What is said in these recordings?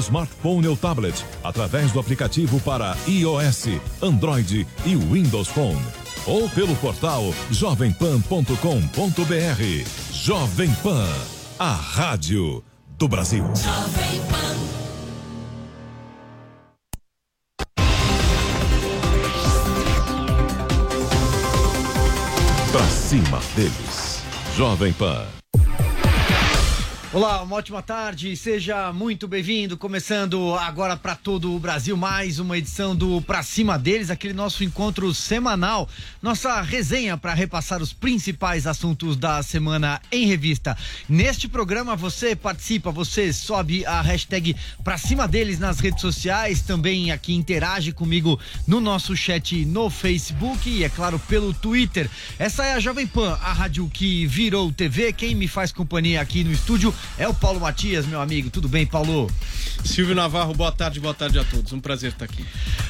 smartphone ou tablet através do aplicativo para iOS, Android e Windows Phone ou pelo portal jovempan.com.br. Jovem Pan, a rádio do Brasil. Jovem Pan. Pra cima deles. Jovem Pan. Olá, uma ótima tarde, seja muito bem-vindo. Começando agora para todo o Brasil, mais uma edição do Pra Cima deles, aquele nosso encontro semanal, nossa resenha para repassar os principais assuntos da semana em revista. Neste programa você participa, você sobe a hashtag Pra Cima deles nas redes sociais, também aqui interage comigo no nosso chat no Facebook e, é claro, pelo Twitter. Essa é a Jovem Pan, a rádio que virou TV. Quem me faz companhia aqui no estúdio é o Paulo Matias, meu amigo. Tudo bem, Paulo? Silvio Navarro, boa tarde, boa tarde a todos. Um prazer estar aqui.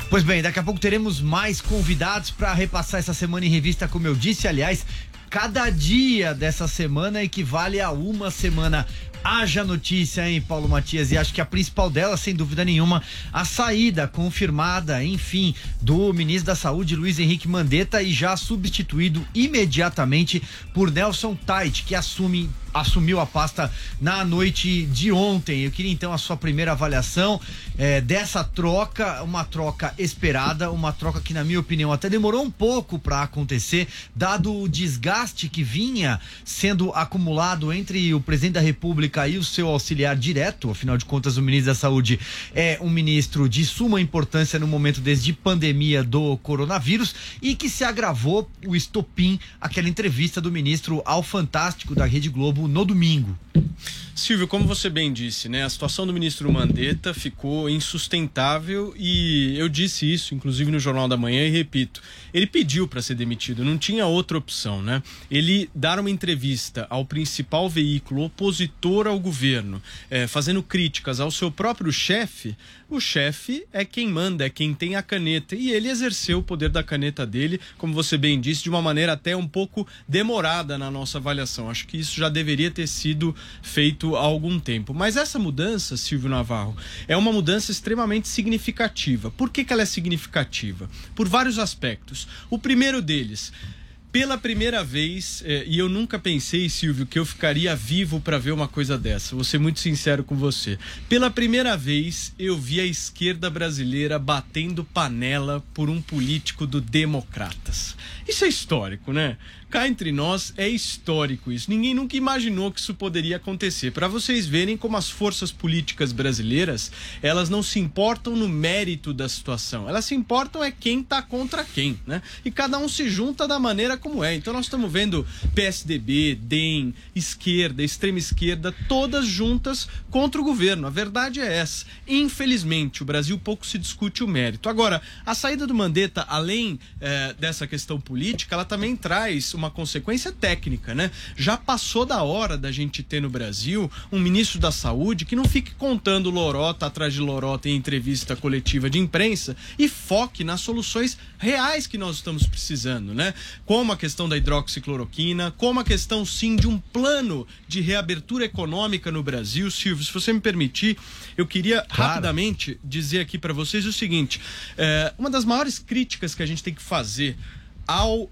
Pois bem, daqui a pouco teremos mais convidados para repassar essa semana em revista, como eu disse. Aliás, cada dia dessa semana equivale a uma semana Haja notícia, hein, Paulo Matias? E acho que a principal dela, sem dúvida nenhuma, a saída confirmada, enfim, do ministro da Saúde, Luiz Henrique Mandetta, e já substituído imediatamente por Nelson Tait, que assume assumiu a pasta na noite de ontem. Eu queria então a sua primeira avaliação é, dessa troca, uma troca esperada, uma troca que, na minha opinião, até demorou um pouco para acontecer, dado o desgaste que vinha sendo acumulado entre o presidente da República e o seu auxiliar direto. Afinal de contas, o ministro da Saúde é um ministro de suma importância no momento desde pandemia do coronavírus e que se agravou o estopim, aquela entrevista do ministro ao Fantástico da Rede Globo no domingo. Silvio, como você bem disse, né, a situação do ministro Mandetta ficou insustentável e eu disse isso, inclusive no Jornal da Manhã, e repito, ele pediu para ser demitido, não tinha outra opção, né? Ele dar uma entrevista ao principal veículo opositor ao governo, é, fazendo críticas ao seu próprio chefe, o chefe é quem manda, é quem tem a caneta. E ele exerceu o poder da caneta dele, como você bem disse, de uma maneira até um pouco demorada na nossa avaliação. Acho que isso já deveria ter sido feito há algum tempo. Mas essa mudança, Silvio Navarro, é uma mudança extremamente significativa. Por que, que ela é significativa? Por vários aspectos. O primeiro deles pela primeira vez, eh, e eu nunca pensei, Silvio, que eu ficaria vivo para ver uma coisa dessa. Vou ser muito sincero com você. Pela primeira vez, eu vi a esquerda brasileira batendo panela por um político do Democratas. Isso é histórico, né? Cá entre nós é histórico isso. Ninguém nunca imaginou que isso poderia acontecer. Para vocês verem como as forças políticas brasileiras, elas não se importam no mérito da situação. Elas se importam é quem tá contra quem, né? E cada um se junta da maneira como é. Então nós estamos vendo PSDB, DEM, esquerda, extrema esquerda, todas juntas contra o governo. A verdade é essa. Infelizmente, o Brasil pouco se discute o mérito. Agora, a saída do Mandetta, além eh, dessa questão política, ela também traz uma consequência técnica, né? Já passou da hora da gente ter no Brasil um ministro da Saúde que não fique contando lorota atrás de lorota em entrevista coletiva de imprensa e foque nas soluções reais que nós estamos precisando, né? Como a questão da hidroxicloroquina, como a questão sim de um plano de reabertura econômica no Brasil. Silvio, se você me permitir, eu queria claro. rapidamente dizer aqui para vocês o seguinte: é, uma das maiores críticas que a gente tem que fazer ao, uh,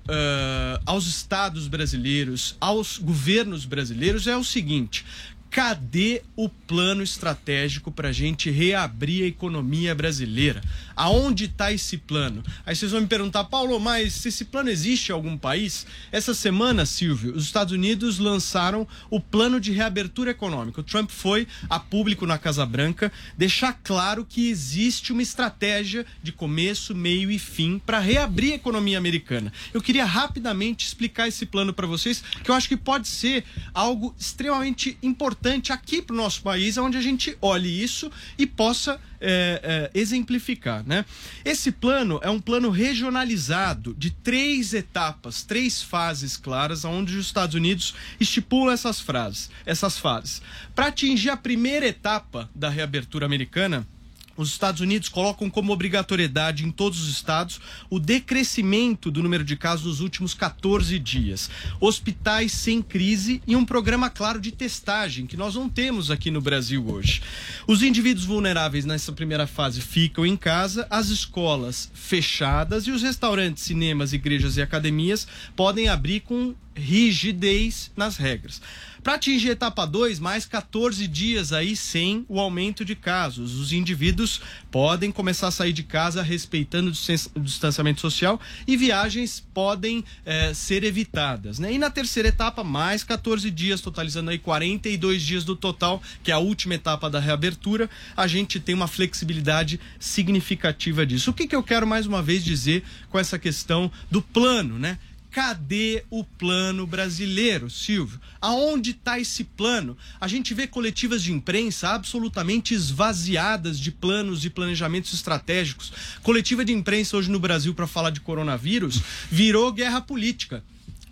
aos estados brasileiros, aos governos brasileiros é o seguinte: cadê o plano estratégico para a gente reabrir a economia brasileira? Aonde está esse plano? Aí vocês vão me perguntar, Paulo, mas se esse plano existe em algum país? Essa semana, Silvio, os Estados Unidos lançaram o plano de reabertura econômica. O Trump foi a público na Casa Branca deixar claro que existe uma estratégia de começo, meio e fim para reabrir a economia americana. Eu queria rapidamente explicar esse plano para vocês, que eu acho que pode ser algo extremamente importante aqui para o nosso país, onde a gente olhe isso e possa é, é, exemplificar. Né? Esse plano é um plano regionalizado de três etapas, três fases claras, onde os Estados Unidos estipulam essas frases, essas fases. Para atingir a primeira etapa da reabertura americana, os Estados Unidos colocam como obrigatoriedade em todos os estados o decrescimento do número de casos nos últimos 14 dias. Hospitais sem crise e um programa claro de testagem, que nós não temos aqui no Brasil hoje. Os indivíduos vulneráveis nessa primeira fase ficam em casa, as escolas fechadas e os restaurantes, cinemas, igrejas e academias podem abrir com rigidez nas regras. Para atingir a etapa 2, mais 14 dias aí sem o aumento de casos. Os indivíduos podem começar a sair de casa respeitando o distanciamento social e viagens podem eh, ser evitadas. Né? E na terceira etapa, mais 14 dias, totalizando aí 42 dias do total, que é a última etapa da reabertura, a gente tem uma flexibilidade significativa disso. O que, que eu quero mais uma vez dizer com essa questão do plano, né? Cadê o plano brasileiro, Silvio? Aonde está esse plano? A gente vê coletivas de imprensa absolutamente esvaziadas de planos e planejamentos estratégicos. Coletiva de imprensa hoje no Brasil para falar de coronavírus virou guerra política.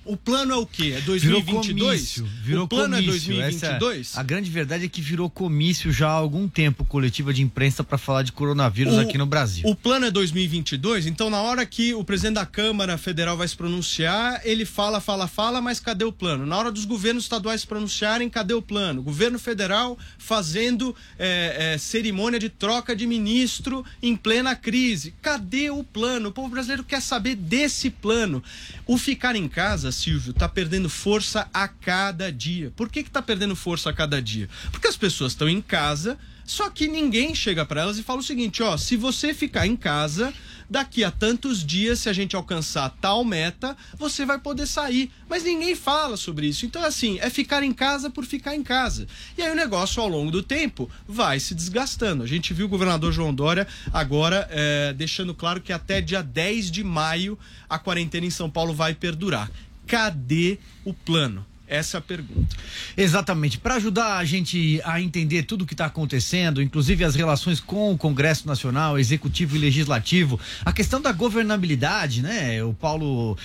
O plano é o quê? É 2022? Virou comício. Virou o plano é comício. é 2022? Essa, a grande verdade é que virou comício já há algum tempo, coletiva de imprensa para falar de coronavírus o, aqui no Brasil. O plano é 2022, então na hora que o presidente da Câmara Federal vai se pronunciar, ele fala, fala, fala, mas cadê o plano? Na hora dos governos estaduais se pronunciarem, cadê o plano? Governo federal fazendo é, é, cerimônia de troca de ministro em plena crise. Cadê o plano? O povo brasileiro quer saber desse plano. O ficar em casa, Silvio, está perdendo força a cada dia. Por que está perdendo força a cada dia? Porque as pessoas estão em casa, só que ninguém chega para elas e fala o seguinte: ó, se você ficar em casa, daqui a tantos dias, se a gente alcançar tal meta, você vai poder sair. Mas ninguém fala sobre isso. Então, assim, é ficar em casa por ficar em casa. E aí o negócio, ao longo do tempo, vai se desgastando. A gente viu o governador João Dória agora é, deixando claro que até dia 10 de maio a quarentena em São Paulo vai perdurar. Cadê o plano? Essa é a pergunta. Exatamente. Para ajudar a gente a entender tudo o que está acontecendo, inclusive as relações com o Congresso Nacional, Executivo e Legislativo, a questão da governabilidade, né? O Paulo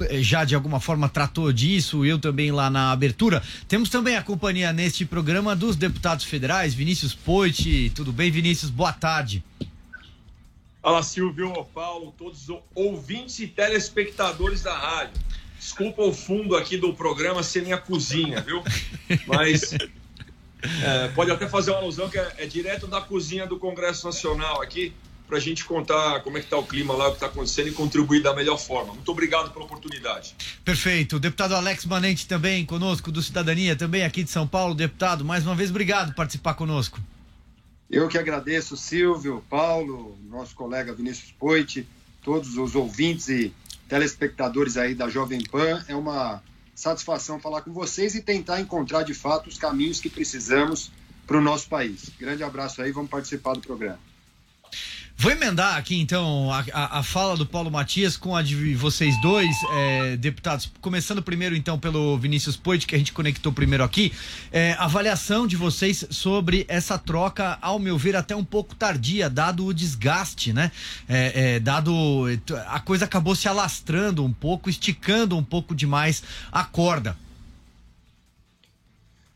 eh, já de alguma forma tratou disso, eu também lá na abertura. Temos também a companhia neste programa dos deputados federais, Vinícius Poit. Tudo bem, Vinícius? Boa tarde. Fala, Silvio, Paulo, todos os ouvintes e telespectadores da rádio. Desculpa o fundo aqui do programa ser minha cozinha, viu? Mas é, pode até fazer uma alusão que é, é, direto da cozinha do Congresso Nacional aqui, para a gente contar como é que está o clima lá, o que está acontecendo e contribuir da melhor forma. Muito obrigado pela oportunidade. Perfeito. O deputado Alex Manente também conosco, do Cidadania, também aqui de São Paulo. Deputado, mais uma vez, obrigado por participar conosco. Eu que agradeço, Silvio, Paulo, nosso colega Vinícius Poit, todos os ouvintes e telespectadores aí da Jovem Pan. É uma satisfação falar com vocês e tentar encontrar de fato os caminhos que precisamos para o nosso país. Grande abraço aí, vamos participar do programa. Vou emendar aqui então a, a, a, fala do Paulo Matias com a de vocês dois, é, deputados. Começando primeiro então pelo Vinícius Poit, que a gente conectou primeiro aqui. É, avaliação de vocês sobre essa troca, ao meu ver, até um pouco tardia, dado o desgaste, né? É, é dado. A coisa acabou se alastrando um pouco, esticando um pouco demais a corda.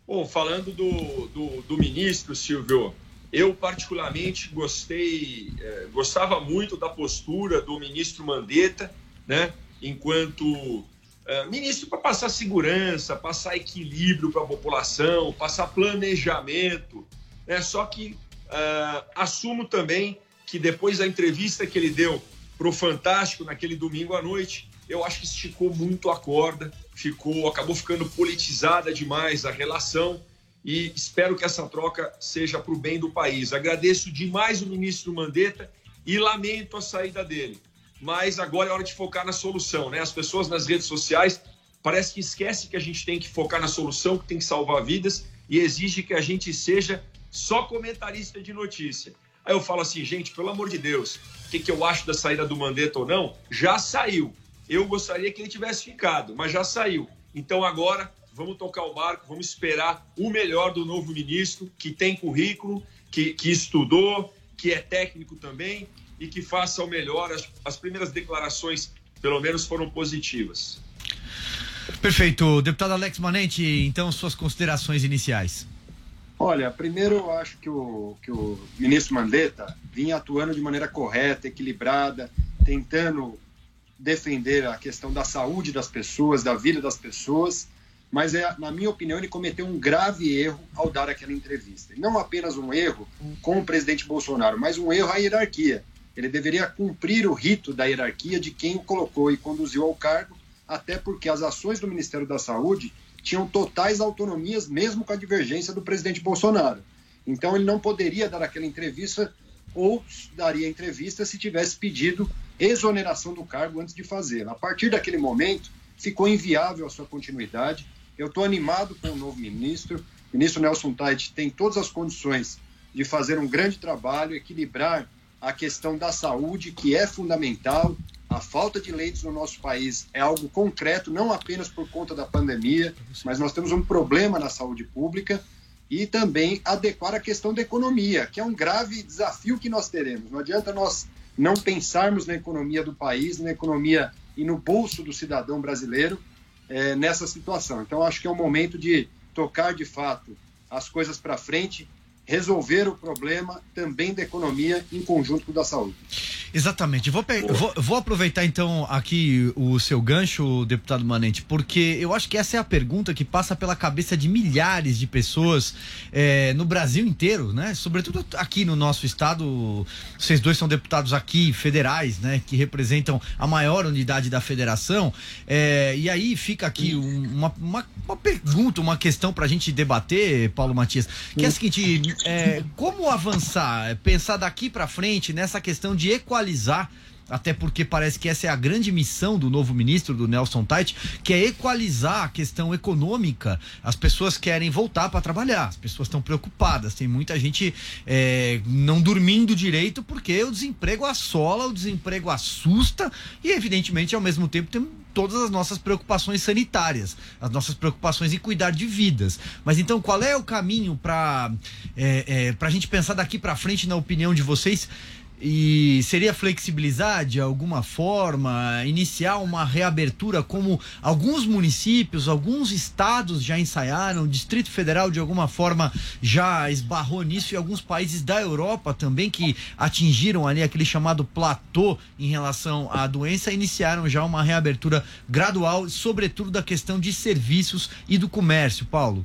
Bom, falando do, do, do ministro, Silvio. Eu, particularmente, gostei, é, gostava muito da postura do ministro Mandetta, né, enquanto é, ministro para passar segurança, passar equilíbrio para a população, passar planejamento. Né, só que é, assumo também que depois da entrevista que ele deu para o Fantástico naquele domingo à noite, eu acho que esticou muito a corda, ficou, acabou ficando politizada demais a relação e espero que essa troca seja para o bem do país. Agradeço demais o ministro Mandetta e lamento a saída dele. Mas agora é hora de focar na solução, né? As pessoas nas redes sociais parece que esquecem que a gente tem que focar na solução, que tem que salvar vidas e exige que a gente seja só comentarista de notícia. Aí eu falo assim, gente, pelo amor de Deus, o que, que eu acho da saída do Mandetta ou não? Já saiu. Eu gostaria que ele tivesse ficado, mas já saiu. Então agora vamos tocar o barco, vamos esperar o melhor do novo ministro, que tem currículo, que, que estudou, que é técnico também e que faça o melhor. As, as primeiras declarações, pelo menos, foram positivas. Perfeito. Deputado Alex Manente, então, suas considerações iniciais. Olha, primeiro eu acho que o, que o ministro Mandetta vinha atuando de maneira correta, equilibrada, tentando defender a questão da saúde das pessoas, da vida das pessoas, mas é, na minha opinião ele cometeu um grave erro ao dar aquela entrevista. E não apenas um erro com o presidente Bolsonaro, mas um erro à hierarquia. Ele deveria cumprir o rito da hierarquia de quem o colocou e conduziu ao cargo, até porque as ações do Ministério da Saúde tinham totais autonomias, mesmo com a divergência do presidente Bolsonaro. Então ele não poderia dar aquela entrevista ou daria entrevista se tivesse pedido exoneração do cargo antes de fazê-la. A partir daquele momento, ficou inviável a sua continuidade. Eu estou animado com o novo ministro. O ministro Nelson Tait tem todas as condições de fazer um grande trabalho, equilibrar a questão da saúde, que é fundamental. A falta de leitos no nosso país é algo concreto, não apenas por conta da pandemia, mas nós temos um problema na saúde pública e também adequar a questão da economia, que é um grave desafio que nós teremos. Não adianta nós não pensarmos na economia do país, na economia e no bolso do cidadão brasileiro é, nessa situação. Então, acho que é o momento de tocar de fato as coisas para frente resolver o problema também da economia em conjunto com o da saúde. Exatamente. Vou, vou, vou, aproveitar então aqui o seu gancho, deputado Manente, porque eu acho que essa é a pergunta que passa pela cabeça de milhares de pessoas é, no Brasil inteiro, né? Sobretudo aqui no nosso estado. Vocês dois são deputados aqui federais, né? Que representam a maior unidade da federação. É, e aí fica aqui uma, uma, uma pergunta, uma questão para a gente debater, Paulo Matias, que é a seguinte: é, como avançar, pensar daqui para frente nessa questão de equalizar até porque parece que essa é a grande missão do novo ministro, do Nelson Tait, que é equalizar a questão econômica. As pessoas querem voltar para trabalhar, as pessoas estão preocupadas. Tem muita gente é, não dormindo direito porque o desemprego assola, o desemprego assusta e, evidentemente, ao mesmo tempo, tem todas as nossas preocupações sanitárias, as nossas preocupações em cuidar de vidas. Mas então, qual é o caminho para é, é, a gente pensar daqui para frente, na opinião de vocês? E seria flexibilizar de alguma forma, iniciar uma reabertura como alguns municípios, alguns estados já ensaiaram, o Distrito Federal de alguma forma já esbarrou nisso e alguns países da Europa também que atingiram ali aquele chamado platô em relação à doença, iniciaram já uma reabertura gradual, sobretudo da questão de serviços e do comércio, Paulo.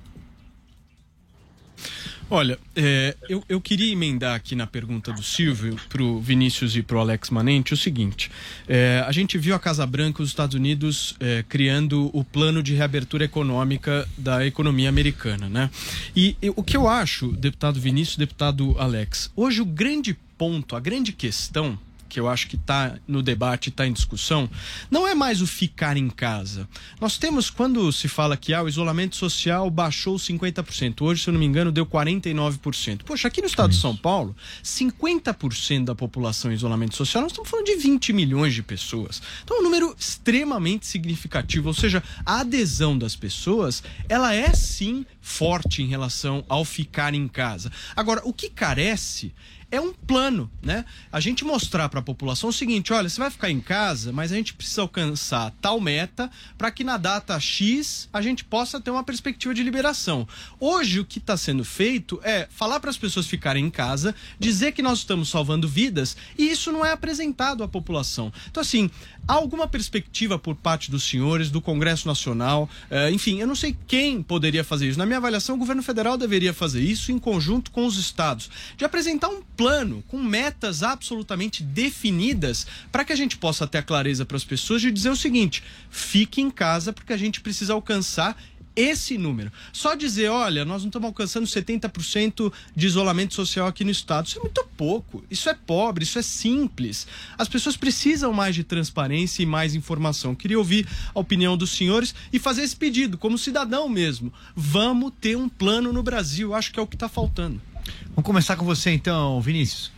Olha, é, eu, eu queria emendar aqui na pergunta do Silvio para o Vinícius e para o Alex Manente o seguinte: é, a gente viu a Casa Branca, os Estados Unidos, é, criando o plano de reabertura econômica da economia americana, né? E, e o que eu acho, deputado Vinícius, deputado Alex, hoje o grande ponto, a grande questão que eu acho que está no debate, está em discussão, não é mais o ficar em casa. Nós temos, quando se fala que ah, o isolamento social baixou 50%, hoje, se eu não me engano, deu 49%. Poxa, aqui no estado de São Paulo, 50% da população em isolamento social, nós estamos falando de 20 milhões de pessoas. Então, é um número extremamente significativo, ou seja, a adesão das pessoas, ela é sim forte em relação ao ficar em casa. Agora, o que carece é um plano, né? A gente mostrar para a população o seguinte: olha, você vai ficar em casa, mas a gente precisa alcançar tal meta para que na data X a gente possa ter uma perspectiva de liberação. Hoje o que está sendo feito é falar para as pessoas ficarem em casa, dizer que nós estamos salvando vidas e isso não é apresentado à população. Então assim, há alguma perspectiva por parte dos senhores do Congresso Nacional? Eh, enfim, eu não sei quem poderia fazer isso. Na minha avaliação, o governo federal deveria fazer isso em conjunto com os estados, de apresentar um plano com metas absolutamente definidas para que a gente possa ter a clareza para as pessoas de dizer o seguinte: fique em casa porque a gente precisa alcançar esse número. Só dizer, olha, nós não estamos alcançando 70% de isolamento social aqui no estado, isso é muito pouco. Isso é pobre, isso é simples. As pessoas precisam mais de transparência e mais informação. Queria ouvir a opinião dos senhores e fazer esse pedido, como cidadão mesmo. Vamos ter um plano no Brasil, acho que é o que está faltando. Vamos começar com você então, Vinícius.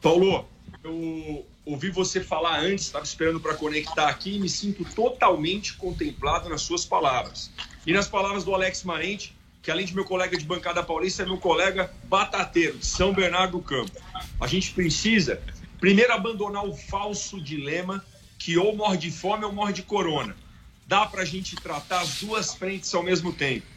Paulo, eu ouvi você falar antes, estava esperando para conectar aqui e me sinto totalmente contemplado nas suas palavras. E nas palavras do Alex Marente, que além de meu colega de bancada paulista, é meu colega batateiro de São Bernardo do Campo. A gente precisa, primeiro, abandonar o falso dilema que ou morre de fome ou morre de corona. Dá para a gente tratar as duas frentes ao mesmo tempo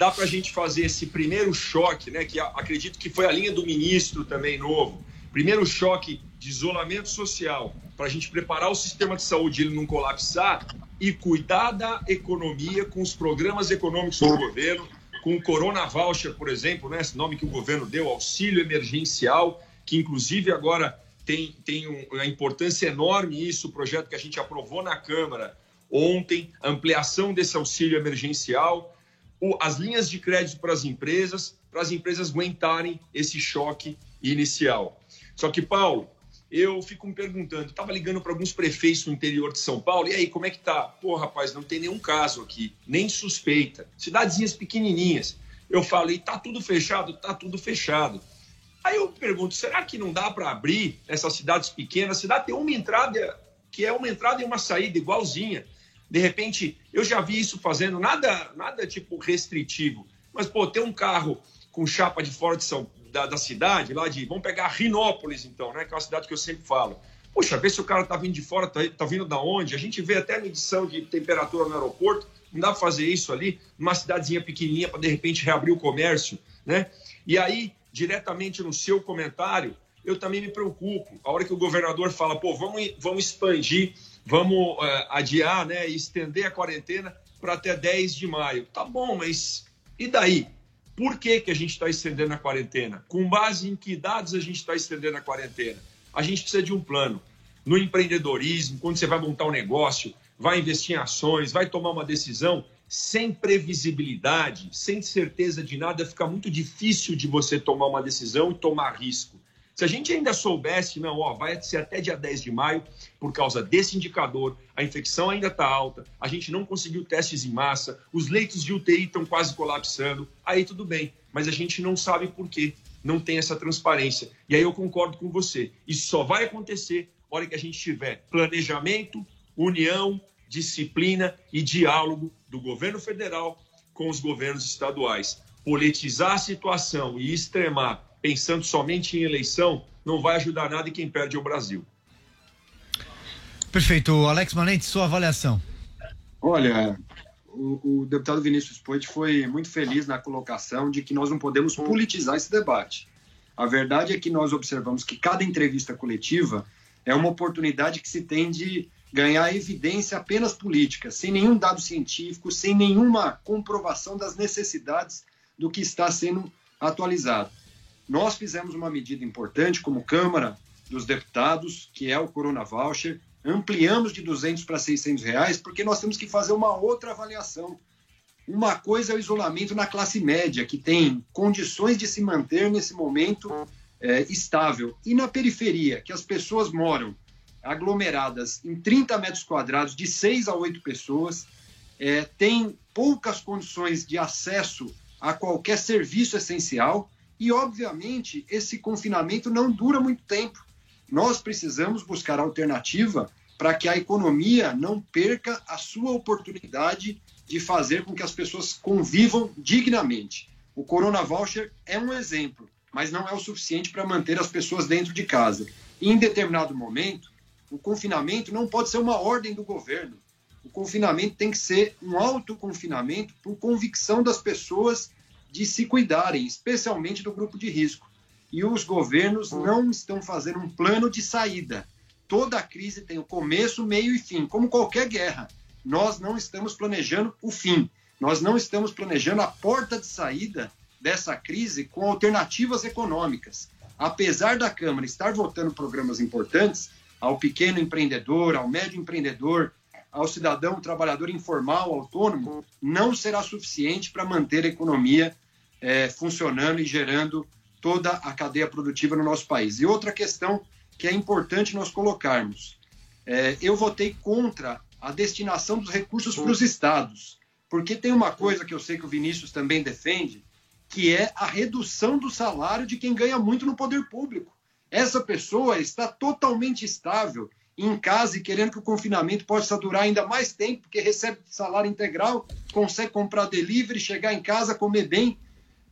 dá para a gente fazer esse primeiro choque, né? Que acredito que foi a linha do ministro também novo. Primeiro choque de isolamento social, para a gente preparar o sistema de saúde ele não colapsar e cuidar da economia com os programas econômicos do governo, com o Corona Voucher, por exemplo, né? Esse nome que o governo deu, auxílio emergencial, que inclusive agora tem, tem uma importância enorme isso, o projeto que a gente aprovou na Câmara ontem, ampliação desse auxílio emergencial, as linhas de crédito para as empresas, para as empresas aguentarem esse choque inicial. Só que, Paulo, eu fico me perguntando, estava ligando para alguns prefeitos no interior de São Paulo, e aí, como é que tá? Pô, rapaz, não tem nenhum caso aqui, nem suspeita. Cidadezinhas pequenininhas. Eu falei, tá tudo fechado? Tá tudo fechado. Aí eu pergunto, será que não dá para abrir essas cidades pequenas? A cidade tem uma entrada que é uma entrada e uma saída igualzinha. De repente, eu já vi isso fazendo, nada, nada tipo restritivo. Mas, pô, ter um carro com chapa de fora de São, da, da cidade, lá de. Vamos pegar Rinópolis, então, né? Que é uma cidade que eu sempre falo. Poxa, vê se o cara tá vindo de fora, tá, tá vindo da onde? A gente vê até a medição de temperatura no aeroporto. Não dá para fazer isso ali, numa cidadezinha pequenininha, para de repente reabrir o comércio, né? E aí, diretamente no seu comentário, eu também me preocupo. A hora que o governador fala, pô, vamos, vamos expandir vamos uh, adiar, né, estender a quarentena para até 10 de maio. Tá bom, mas e daí? Por que, que a gente está estendendo a quarentena? Com base em que dados a gente está estendendo a quarentena? A gente precisa de um plano. No empreendedorismo, quando você vai montar um negócio, vai investir em ações, vai tomar uma decisão, sem previsibilidade, sem certeza de nada, fica muito difícil de você tomar uma decisão e tomar risco. Se a gente ainda soubesse, não, ó, vai ser até dia 10 de maio, por causa desse indicador, a infecção ainda está alta, a gente não conseguiu testes em massa, os leitos de UTI estão quase colapsando, aí tudo bem, mas a gente não sabe por quê, não tem essa transparência. E aí eu concordo com você, isso só vai acontecer na hora que a gente tiver planejamento, união, disciplina e diálogo do governo federal com os governos estaduais. Politizar a situação e extremar pensando somente em eleição, não vai ajudar nada e quem perde é o Brasil. Perfeito. Alex Manente, sua avaliação. Olha, o, o deputado Vinícius Poit foi muito feliz na colocação de que nós não podemos politizar esse debate. A verdade é que nós observamos que cada entrevista coletiva é uma oportunidade que se tem de ganhar evidência apenas política, sem nenhum dado científico, sem nenhuma comprovação das necessidades do que está sendo atualizado. Nós fizemos uma medida importante como Câmara dos Deputados, que é o Corona Voucher, ampliamos de 200 para 600 reais, porque nós temos que fazer uma outra avaliação. Uma coisa é o isolamento na classe média, que tem condições de se manter nesse momento é, estável. E na periferia, que as pessoas moram aglomeradas em 30 metros quadrados, de 6 a 8 pessoas, é, tem poucas condições de acesso a qualquer serviço essencial e, obviamente, esse confinamento não dura muito tempo. Nós precisamos buscar alternativa para que a economia não perca a sua oportunidade de fazer com que as pessoas convivam dignamente. O Corona Voucher é um exemplo, mas não é o suficiente para manter as pessoas dentro de casa. E, em determinado momento, o confinamento não pode ser uma ordem do governo. O confinamento tem que ser um autoconfinamento por convicção das pessoas de se cuidarem, especialmente do grupo de risco. E os governos não estão fazendo um plano de saída. Toda crise tem o começo, meio e fim, como qualquer guerra. Nós não estamos planejando o fim. Nós não estamos planejando a porta de saída dessa crise com alternativas econômicas. Apesar da Câmara estar votando programas importantes ao pequeno empreendedor, ao médio empreendedor, ao cidadão trabalhador informal, autônomo, não será suficiente para manter a economia é, funcionando e gerando toda a cadeia produtiva no nosso país. E outra questão que é importante nós colocarmos: é, eu votei contra a destinação dos recursos para os estados, porque tem uma coisa que eu sei que o Vinícius também defende, que é a redução do salário de quem ganha muito no poder público. Essa pessoa está totalmente estável em casa e querendo que o confinamento possa durar ainda mais tempo, porque recebe salário integral, consegue comprar delivery, chegar em casa, comer bem,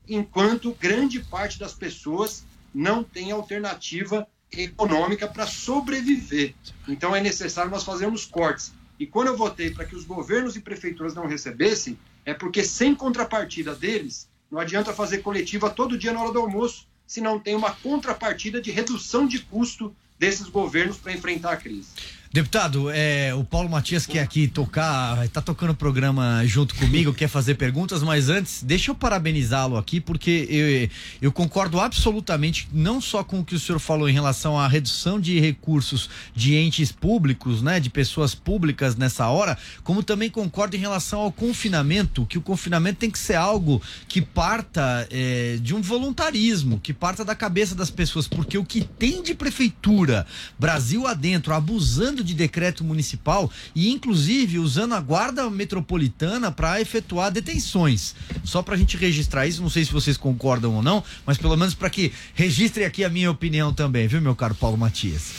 enquanto grande parte das pessoas não tem alternativa econômica para sobreviver. Então é necessário nós fazermos cortes. E quando eu votei para que os governos e prefeituras não recebessem, é porque sem contrapartida deles, não adianta fazer coletiva todo dia na hora do almoço, se não tem uma contrapartida de redução de custo desses governos para enfrentar a crise. Deputado, é, o Paulo Matias quer aqui tocar, está tocando o programa junto comigo, quer fazer perguntas, mas antes, deixa eu parabenizá-lo aqui, porque eu, eu, concordo absolutamente, não só com o que o senhor falou em relação à redução de recursos de entes públicos, né, de pessoas públicas nessa hora, como também concordo em relação ao confinamento, que o confinamento tem que ser algo que parta é, de um voluntarismo, que parta da cabeça das pessoas, porque o que tem de prefeitura, Brasil adentro, abusando de decreto municipal e, inclusive, usando a guarda metropolitana para efetuar detenções. Só para a gente registrar isso, não sei se vocês concordam ou não, mas pelo menos para que registre aqui a minha opinião também, viu, meu caro Paulo Matias?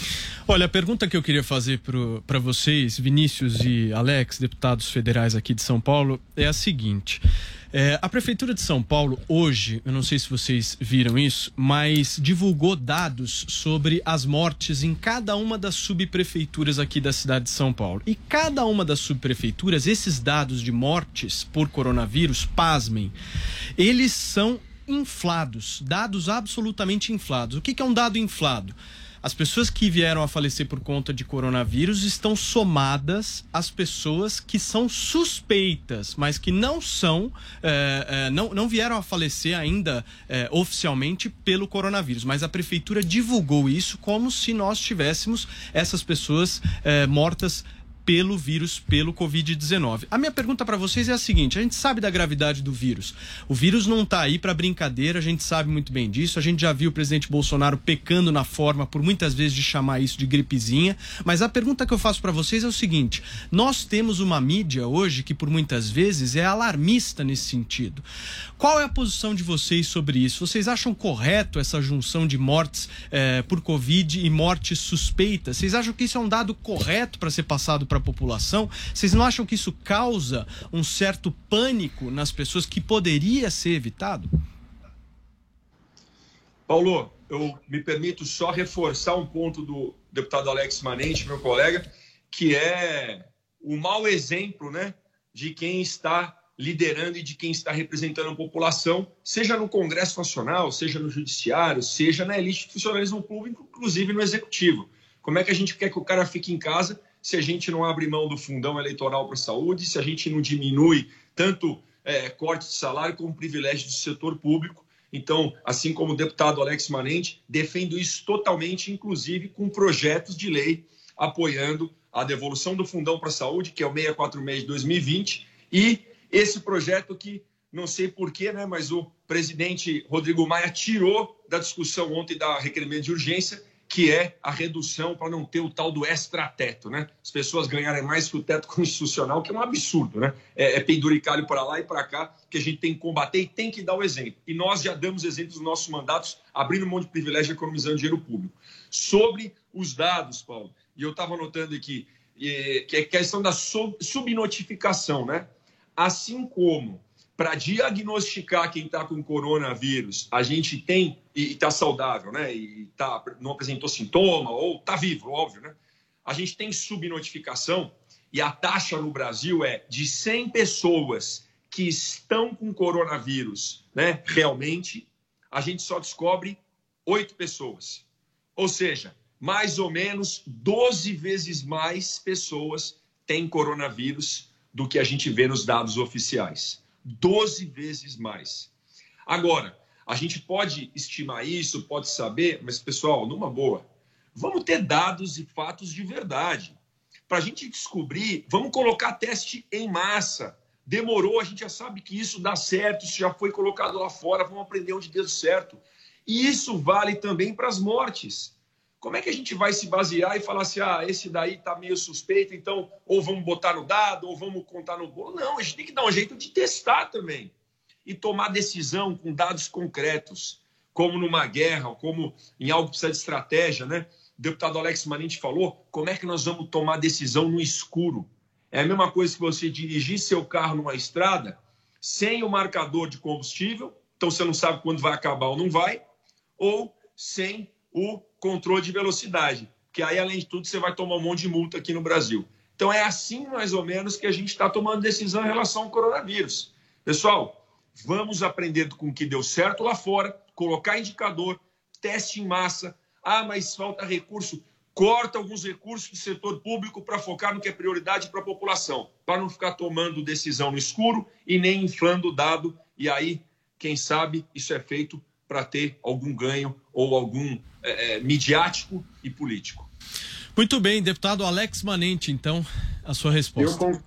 Olha, a pergunta que eu queria fazer para vocês, Vinícius e Alex, deputados federais aqui de São Paulo, é a seguinte. É, a Prefeitura de São Paulo, hoje, eu não sei se vocês viram isso, mas divulgou dados sobre as mortes em cada uma das subprefeituras aqui da cidade de São Paulo. E cada uma das subprefeituras, esses dados de mortes por coronavírus, pasmem, eles são inflados, dados absolutamente inflados. O que, que é um dado inflado? As pessoas que vieram a falecer por conta de coronavírus estão somadas às pessoas que são suspeitas, mas que não são, é, é, não, não vieram a falecer ainda é, oficialmente pelo coronavírus. Mas a prefeitura divulgou isso como se nós tivéssemos essas pessoas mortas pelo vírus, pelo Covid-19. A minha pergunta para vocês é a seguinte: a gente sabe da gravidade do vírus. O vírus não está aí para brincadeira, a gente sabe muito bem disso. A gente já viu o presidente Bolsonaro pecando na forma, por muitas vezes, de chamar isso de gripezinha. Mas a pergunta que eu faço para vocês é o seguinte: nós temos uma mídia hoje que, por muitas vezes, é alarmista nesse sentido. Qual é a posição de vocês sobre isso? Vocês acham correto essa junção de mortes eh, por Covid e mortes suspeitas? Vocês acham que isso é um dado correto para ser passado para a população, vocês não acham que isso causa um certo pânico nas pessoas que poderia ser evitado? Paulo, eu me permito só reforçar um ponto do deputado Alex Manente, meu colega, que é o mau exemplo né, de quem está liderando e de quem está representando a população, seja no Congresso Nacional, seja no Judiciário, seja na elite do funcionalismo público, inclusive no Executivo. Como é que a gente quer que o cara fique em casa se a gente não abre mão do fundão eleitoral para a saúde, se a gente não diminui tanto é, corte de salário como privilégio do setor público. Então, assim como o deputado Alex Manente, defendo isso totalmente, inclusive com projetos de lei apoiando a devolução do fundão para a saúde, que é o 646 de 2020, e esse projeto que não sei porquê, né, mas o presidente Rodrigo Maia tirou da discussão ontem da requerimento de urgência, que é a redução para não ter o tal do extrateto, né? As pessoas ganharem mais que o teto constitucional, que é um absurdo, né? É, é penduricalho para lá e para cá, que a gente tem que combater e tem que dar o exemplo. E nós já damos exemplos nos nossos mandatos, abrindo um monte de privilégio e economizando dinheiro público. Sobre os dados, Paulo, e eu estava anotando aqui, que é a questão da subnotificação, né? Assim como para diagnosticar quem está com coronavírus, a gente tem e está saudável, né? E tá, não apresentou sintoma ou está vivo, óbvio, né? A gente tem subnotificação e a taxa no Brasil é de 100 pessoas que estão com coronavírus, né? Realmente, a gente só descobre oito pessoas. Ou seja, mais ou menos 12 vezes mais pessoas têm coronavírus do que a gente vê nos dados oficiais. 12 vezes mais. Agora, a gente pode estimar isso, pode saber, mas, pessoal, numa boa, vamos ter dados e fatos de verdade. Para a gente descobrir, vamos colocar teste em massa. Demorou, a gente já sabe que isso dá certo, isso já foi colocado lá fora, vamos aprender onde deu certo. E isso vale também para as mortes. Como é que a gente vai se basear e falar assim, ah, esse daí está meio suspeito, então ou vamos botar no dado, ou vamos contar no bolo? Não, a gente tem que dar um jeito de testar também e tomar decisão com dados concretos, como numa guerra, como em algo que precisa de estratégia, né? O deputado Alex Manente falou, como é que nós vamos tomar decisão no escuro? É a mesma coisa que você dirigir seu carro numa estrada sem o marcador de combustível, então você não sabe quando vai acabar ou não vai, ou sem o controle de velocidade, que aí, além de tudo, você vai tomar um monte de multa aqui no Brasil. Então, é assim, mais ou menos, que a gente está tomando decisão em relação ao coronavírus. Pessoal, vamos aprender com o que deu certo lá fora, colocar indicador, teste em massa. Ah, mas falta recurso. Corta alguns recursos do setor público para focar no que é prioridade para a população, para não ficar tomando decisão no escuro e nem inflando o dado. E aí, quem sabe, isso é feito para ter algum ganho ou algum é, é, midiático e político. Muito bem, deputado Alex Manente, então, a sua resposta. Eu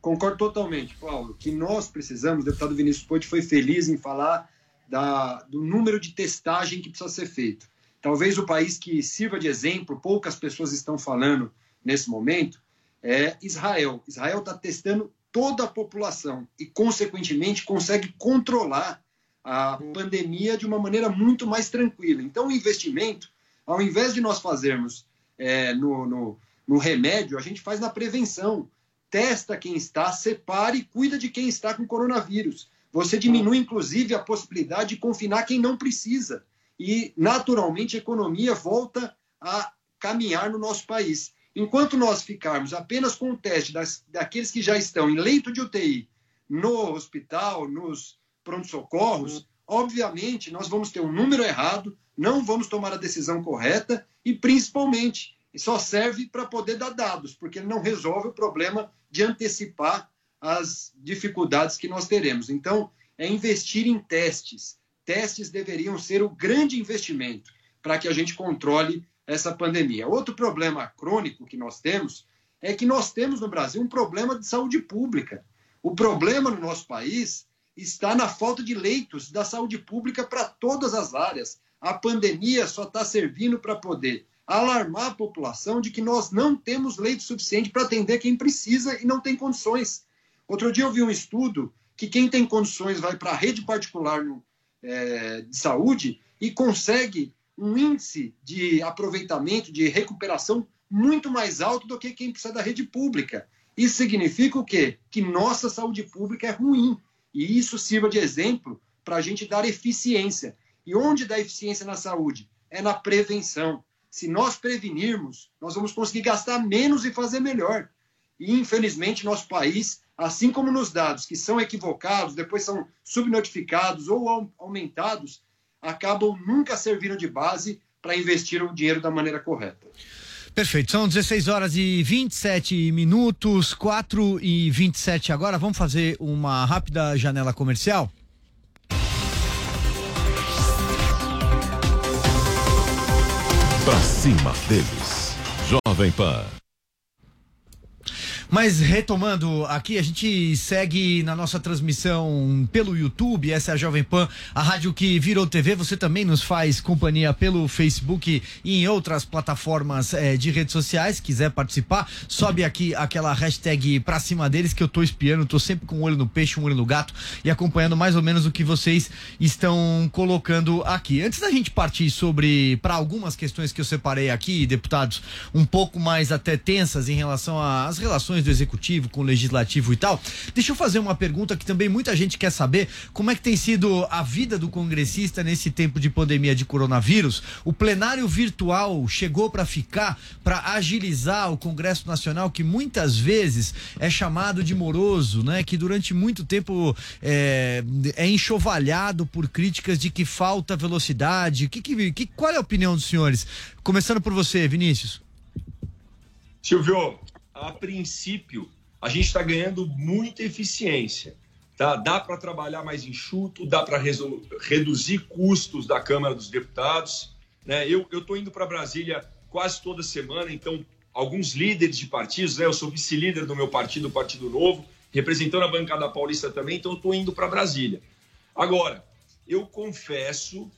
concordo totalmente, Paulo. que nós precisamos, o deputado Vinícius Poit foi feliz em falar da, do número de testagem que precisa ser feito. Talvez o país que sirva de exemplo, poucas pessoas estão falando nesse momento, é Israel. Israel está testando toda a população e, consequentemente, consegue controlar a pandemia de uma maneira muito mais tranquila. Então, o investimento, ao invés de nós fazermos é, no, no, no remédio, a gente faz na prevenção. Testa quem está, separe e cuida de quem está com coronavírus. Você diminui, inclusive, a possibilidade de confinar quem não precisa. E, naturalmente, a economia volta a caminhar no nosso país. Enquanto nós ficarmos apenas com o teste das, daqueles que já estão em leito de UTI, no hospital, nos pronto-socorros, obviamente nós vamos ter um número errado, não vamos tomar a decisão correta e, principalmente, só serve para poder dar dados, porque ele não resolve o problema de antecipar as dificuldades que nós teremos. Então, é investir em testes. Testes deveriam ser o grande investimento para que a gente controle essa pandemia. Outro problema crônico que nós temos é que nós temos no Brasil um problema de saúde pública. O problema no nosso país está na falta de leitos da saúde pública para todas as áreas. A pandemia só está servindo para poder alarmar a população de que nós não temos leito suficiente para atender quem precisa e não tem condições. Outro dia eu vi um estudo que quem tem condições vai para a rede particular no, é, de saúde e consegue um índice de aproveitamento, de recuperação muito mais alto do que quem precisa da rede pública. Isso significa o quê? Que nossa saúde pública é ruim. E isso sirva de exemplo para a gente dar eficiência. E onde dá eficiência na saúde? É na prevenção. Se nós prevenirmos, nós vamos conseguir gastar menos e fazer melhor. E, infelizmente, nosso país, assim como nos dados que são equivocados, depois são subnotificados ou aumentados, acabam nunca servindo de base para investir o dinheiro da maneira correta. Perfeito, são 16 horas e 27 minutos, 4 e 27 agora. Vamos fazer uma rápida janela comercial? Pra cima deles. Jovem Pan. Mas retomando aqui, a gente segue na nossa transmissão pelo YouTube, essa é a Jovem Pan, a rádio que virou TV. Você também nos faz companhia pelo Facebook e em outras plataformas eh, de redes sociais. Quiser participar, sobe aqui aquela hashtag pra cima deles que eu tô espiando, tô sempre com um olho no peixe, um olho no gato e acompanhando mais ou menos o que vocês estão colocando aqui. Antes da gente partir sobre para algumas questões que eu separei aqui, deputados, um pouco mais até tensas em relação às relações do executivo com o legislativo e tal. Deixa eu fazer uma pergunta que também muita gente quer saber: como é que tem sido a vida do congressista nesse tempo de pandemia de coronavírus? O plenário virtual chegou para ficar, para agilizar o Congresso Nacional, que muitas vezes é chamado de moroso, né? Que durante muito tempo é, é enxovalhado por críticas de que falta velocidade. Que, que, que, qual é a opinião dos senhores? Começando por você, Vinícius. Silvio, a princípio, a gente está ganhando muita eficiência. Tá? Dá para trabalhar mais enxuto, dá para reduzir custos da Câmara dos Deputados. Né? Eu estou indo para Brasília quase toda semana, então alguns líderes de partidos, né? eu sou vice-líder do meu partido, o Partido Novo, representando a bancada paulista também, então eu estou indo para Brasília. Agora, eu confesso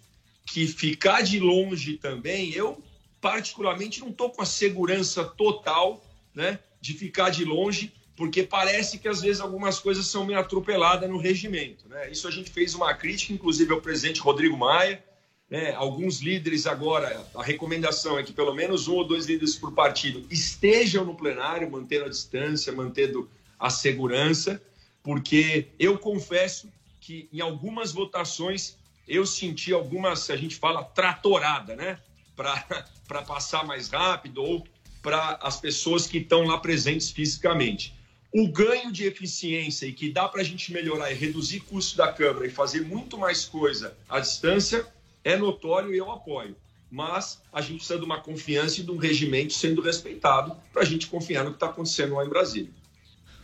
que ficar de longe também, eu particularmente não estou com a segurança total né, de ficar de longe, porque parece que às vezes algumas coisas são meio atropeladas no regimento. Né? Isso a gente fez uma crítica, inclusive ao presidente Rodrigo Maia. Né? Alguns líderes agora, a recomendação é que pelo menos um ou dois líderes por partido estejam no plenário, mantendo a distância, mantendo a segurança, porque eu confesso que em algumas votações eu senti algumas, a gente fala, tratorada, né? Para passar mais rápido ou para as pessoas que estão lá presentes fisicamente. o ganho de eficiência e que dá para a gente melhorar e reduzir custo da Câmara e fazer muito mais coisa à distância é notório e eu apoio. Mas a gente precisa de uma confiança e de um regimento sendo respeitado para a gente confiar no que está acontecendo lá em Brasília.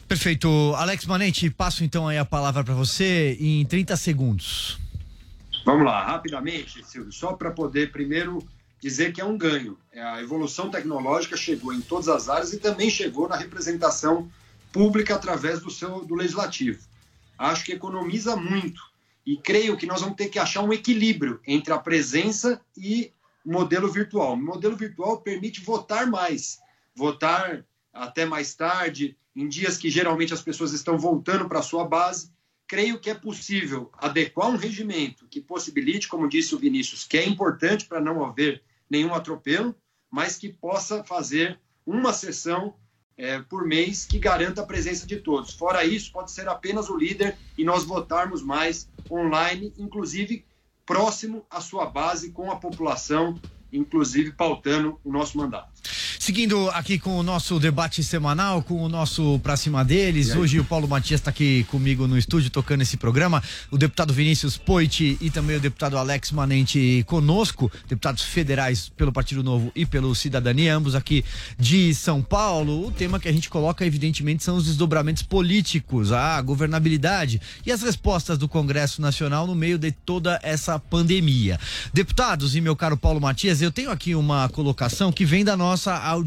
Perfeito. Alex Manente, passo então aí a palavra para você em 30 segundos. Vamos lá, rapidamente, Silvio, só para poder primeiro dizer que é um ganho. É, a evolução tecnológica chegou em todas as áreas e também chegou na representação pública através do seu do legislativo. Acho que economiza muito e creio que nós vamos ter que achar um equilíbrio entre a presença e modelo virtual. O modelo virtual permite votar mais, votar até mais tarde, em dias que geralmente as pessoas estão voltando para a sua base. Creio que é possível adequar um regimento que possibilite, como disse o Vinícius, que é importante para não haver nenhum atropelo, mas que possa fazer uma sessão é, por mês que garanta a presença de todos. Fora isso, pode ser apenas o líder e nós votarmos mais online, inclusive próximo à sua base, com a população, inclusive pautando o nosso mandato. Seguindo aqui com o nosso debate semanal, com o nosso Pra Cima deles, hoje o Paulo Matias está aqui comigo no estúdio tocando esse programa, o deputado Vinícius Poit e também o deputado Alex Manente conosco, deputados federais pelo Partido Novo e pelo Cidadania, ambos aqui de São Paulo. O tema que a gente coloca, evidentemente, são os desdobramentos políticos, a governabilidade e as respostas do Congresso Nacional no meio de toda essa pandemia. Deputados e meu caro Paulo Matias, eu tenho aqui uma colocação que vem da nossa audiência,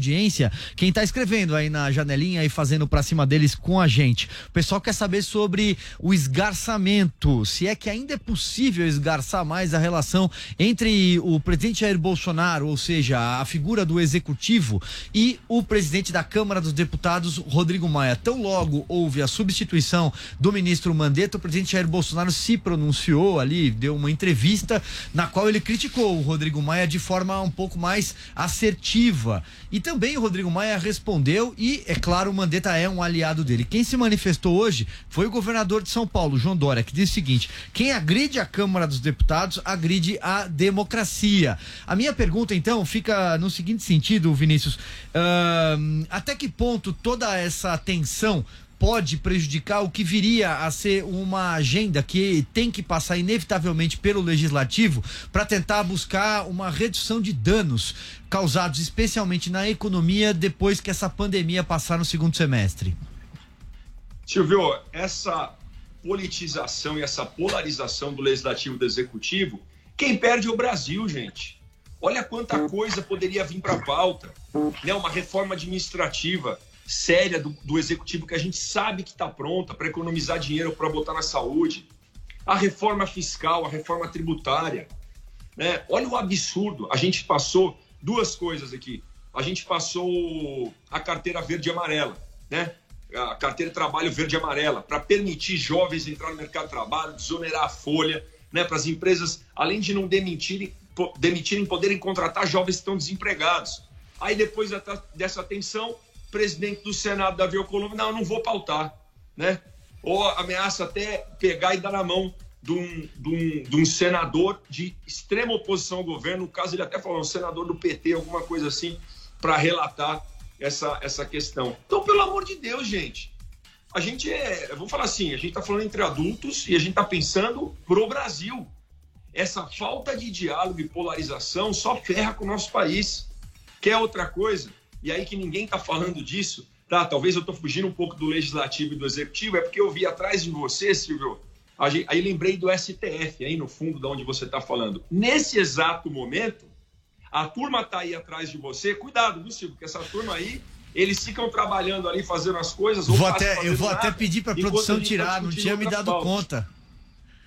quem está escrevendo aí na janelinha e fazendo para cima deles com a gente. O pessoal quer saber sobre o esgarçamento, se é que ainda é possível esgarçar mais a relação entre o presidente Jair Bolsonaro, ou seja, a figura do executivo, e o presidente da Câmara dos Deputados, Rodrigo Maia. Tão logo houve a substituição do ministro Mandetta, o presidente Jair Bolsonaro se pronunciou ali, deu uma entrevista na qual ele criticou o Rodrigo Maia de forma um pouco mais assertiva. E também o Rodrigo Maia respondeu e, é claro, o Mandetta é um aliado dele. Quem se manifestou hoje foi o governador de São Paulo, João Dória, que disse o seguinte: quem agride a Câmara dos Deputados agride a democracia. A minha pergunta, então, fica no seguinte sentido, Vinícius: uh, até que ponto toda essa tensão pode prejudicar o que viria a ser uma agenda que tem que passar inevitavelmente pelo legislativo para tentar buscar uma redução de danos causados especialmente na economia depois que essa pandemia passar no segundo semestre? Silvio, essa politização e essa polarização do legislativo e do executivo, quem perde é o Brasil, gente. Olha quanta coisa poderia vir para a pauta. Né? Uma reforma administrativa, séria do, do executivo que a gente sabe que está pronta para economizar dinheiro para botar na saúde, a reforma fiscal, a reforma tributária. Né? Olha o absurdo. A gente passou duas coisas aqui. A gente passou a carteira verde e amarela, né? a carteira de trabalho verde e amarela, para permitir jovens entrar no mercado de trabalho, desonerar a folha, né? para as empresas, além de não demitirem, demitirem, poderem contratar jovens que estão desempregados. Aí depois dessa atenção, presidente do Senado, Davi Alcolumbre, não, eu não vou pautar, né? Ou ameaça até pegar e dar na mão de um, de um, de um senador de extrema oposição ao governo, no caso ele até falou, um senador do PT, alguma coisa assim, para relatar essa, essa questão. Então, pelo amor de Deus, gente, a gente é, vamos falar assim, a gente está falando entre adultos e a gente está pensando pro Brasil. Essa falta de diálogo e polarização só ferra com o nosso país. Quer outra coisa? E aí que ninguém está falando disso, tá? Talvez eu estou fugindo um pouco do legislativo e do executivo, é porque eu vi atrás de você, Silvio, aí lembrei do STF, aí no fundo de onde você está falando. Nesse exato momento, a turma está aí atrás de você, cuidado, viu, Silvio, porque essa turma aí eles ficam trabalhando ali, fazendo as coisas. Vou até, eu vou até pedir para a produção tá tirar, não tinha me dado pauta. conta.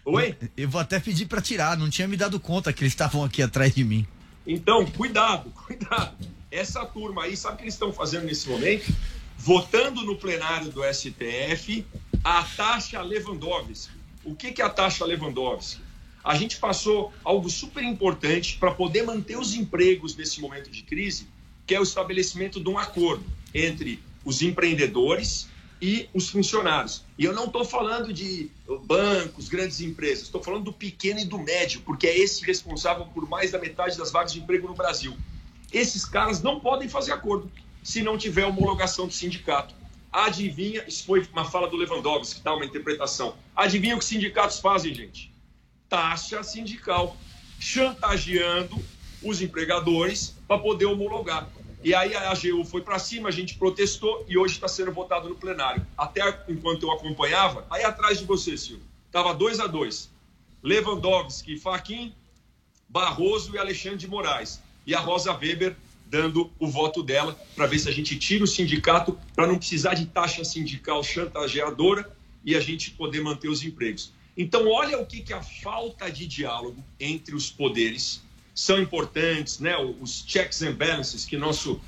Oi? Eu vou até pedir para tirar, não tinha me dado conta que eles estavam aqui atrás de mim. Então, cuidado, cuidado. Essa turma aí, sabe o que eles estão fazendo nesse momento? Votando no plenário do STF a taxa Lewandowski. O que, que é a taxa Lewandowski? A gente passou algo super importante para poder manter os empregos nesse momento de crise, que é o estabelecimento de um acordo entre os empreendedores e os funcionários. E eu não estou falando de bancos, grandes empresas, estou falando do pequeno e do médio, porque é esse responsável por mais da metade das vagas de emprego no Brasil. Esses caras não podem fazer acordo se não tiver homologação do sindicato. Adivinha, isso foi uma fala do Lewandowski, que tá uma interpretação. Adivinha o que os sindicatos fazem, gente? Taxa sindical, chantageando os empregadores para poder homologar. E aí a AGU foi para cima, a gente protestou e hoje está sendo votado no plenário. Até enquanto eu acompanhava, aí atrás de você, Silvio, estava 2 a 2 Lewandowski, Faquin, Barroso e Alexandre de Moraes. E a Rosa Weber dando o voto dela para ver se a gente tira o sindicato para não precisar de taxa sindical chantageadora e a gente poder manter os empregos. Então, olha o que, que a falta de diálogo entre os poderes são importantes, né? Os checks and balances que nosso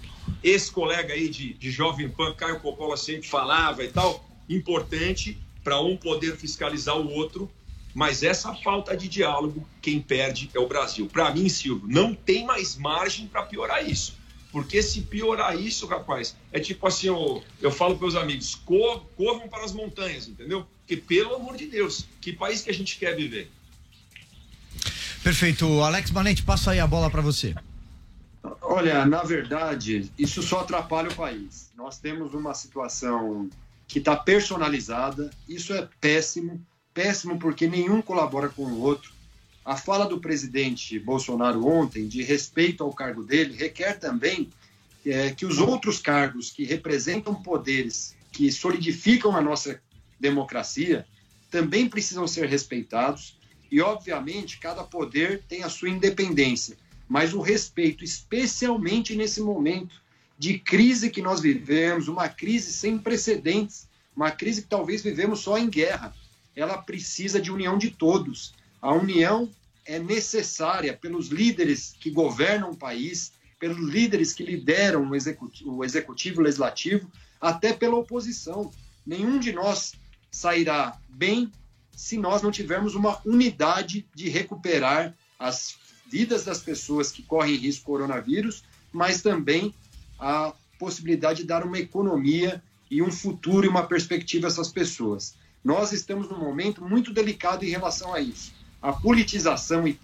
ex-colega aí de, de Jovem Pan, Caio Coppola, sempre falava e tal, importante para um poder fiscalizar o outro, mas essa falta de diálogo, quem perde é o Brasil. Para mim, Silvio, não tem mais margem para piorar isso. Porque se piorar isso, rapaz, é tipo assim, eu, eu falo para os amigos, cor, corram para as montanhas, entendeu? Porque, pelo amor de Deus, que país que a gente quer viver? Perfeito. Alex Manente, passa aí a bola para você. Olha, na verdade, isso só atrapalha o país. Nós temos uma situação que está personalizada, isso é péssimo, péssimo porque nenhum colabora com o outro. A fala do presidente Bolsonaro ontem, de respeito ao cargo dele, requer também é, que os outros cargos que representam poderes que solidificam a nossa democracia também precisam ser respeitados e, obviamente, cada poder tem a sua independência, mas o respeito, especialmente nesse momento de crise que nós vivemos, uma crise sem precedentes, uma crise que talvez vivemos só em guerra, ela precisa de união de todos. A união é necessária pelos líderes que governam o país, pelos líderes que lideram o executivo, o executivo o legislativo, até pela oposição. Nenhum de nós sairá bem se nós não tivermos uma unidade de recuperar as vidas das pessoas que correm risco coronavírus, mas também a possibilidade de dar uma economia e um futuro e uma perspectiva a essas pessoas. Nós estamos num momento muito delicado em relação a isso. A politização e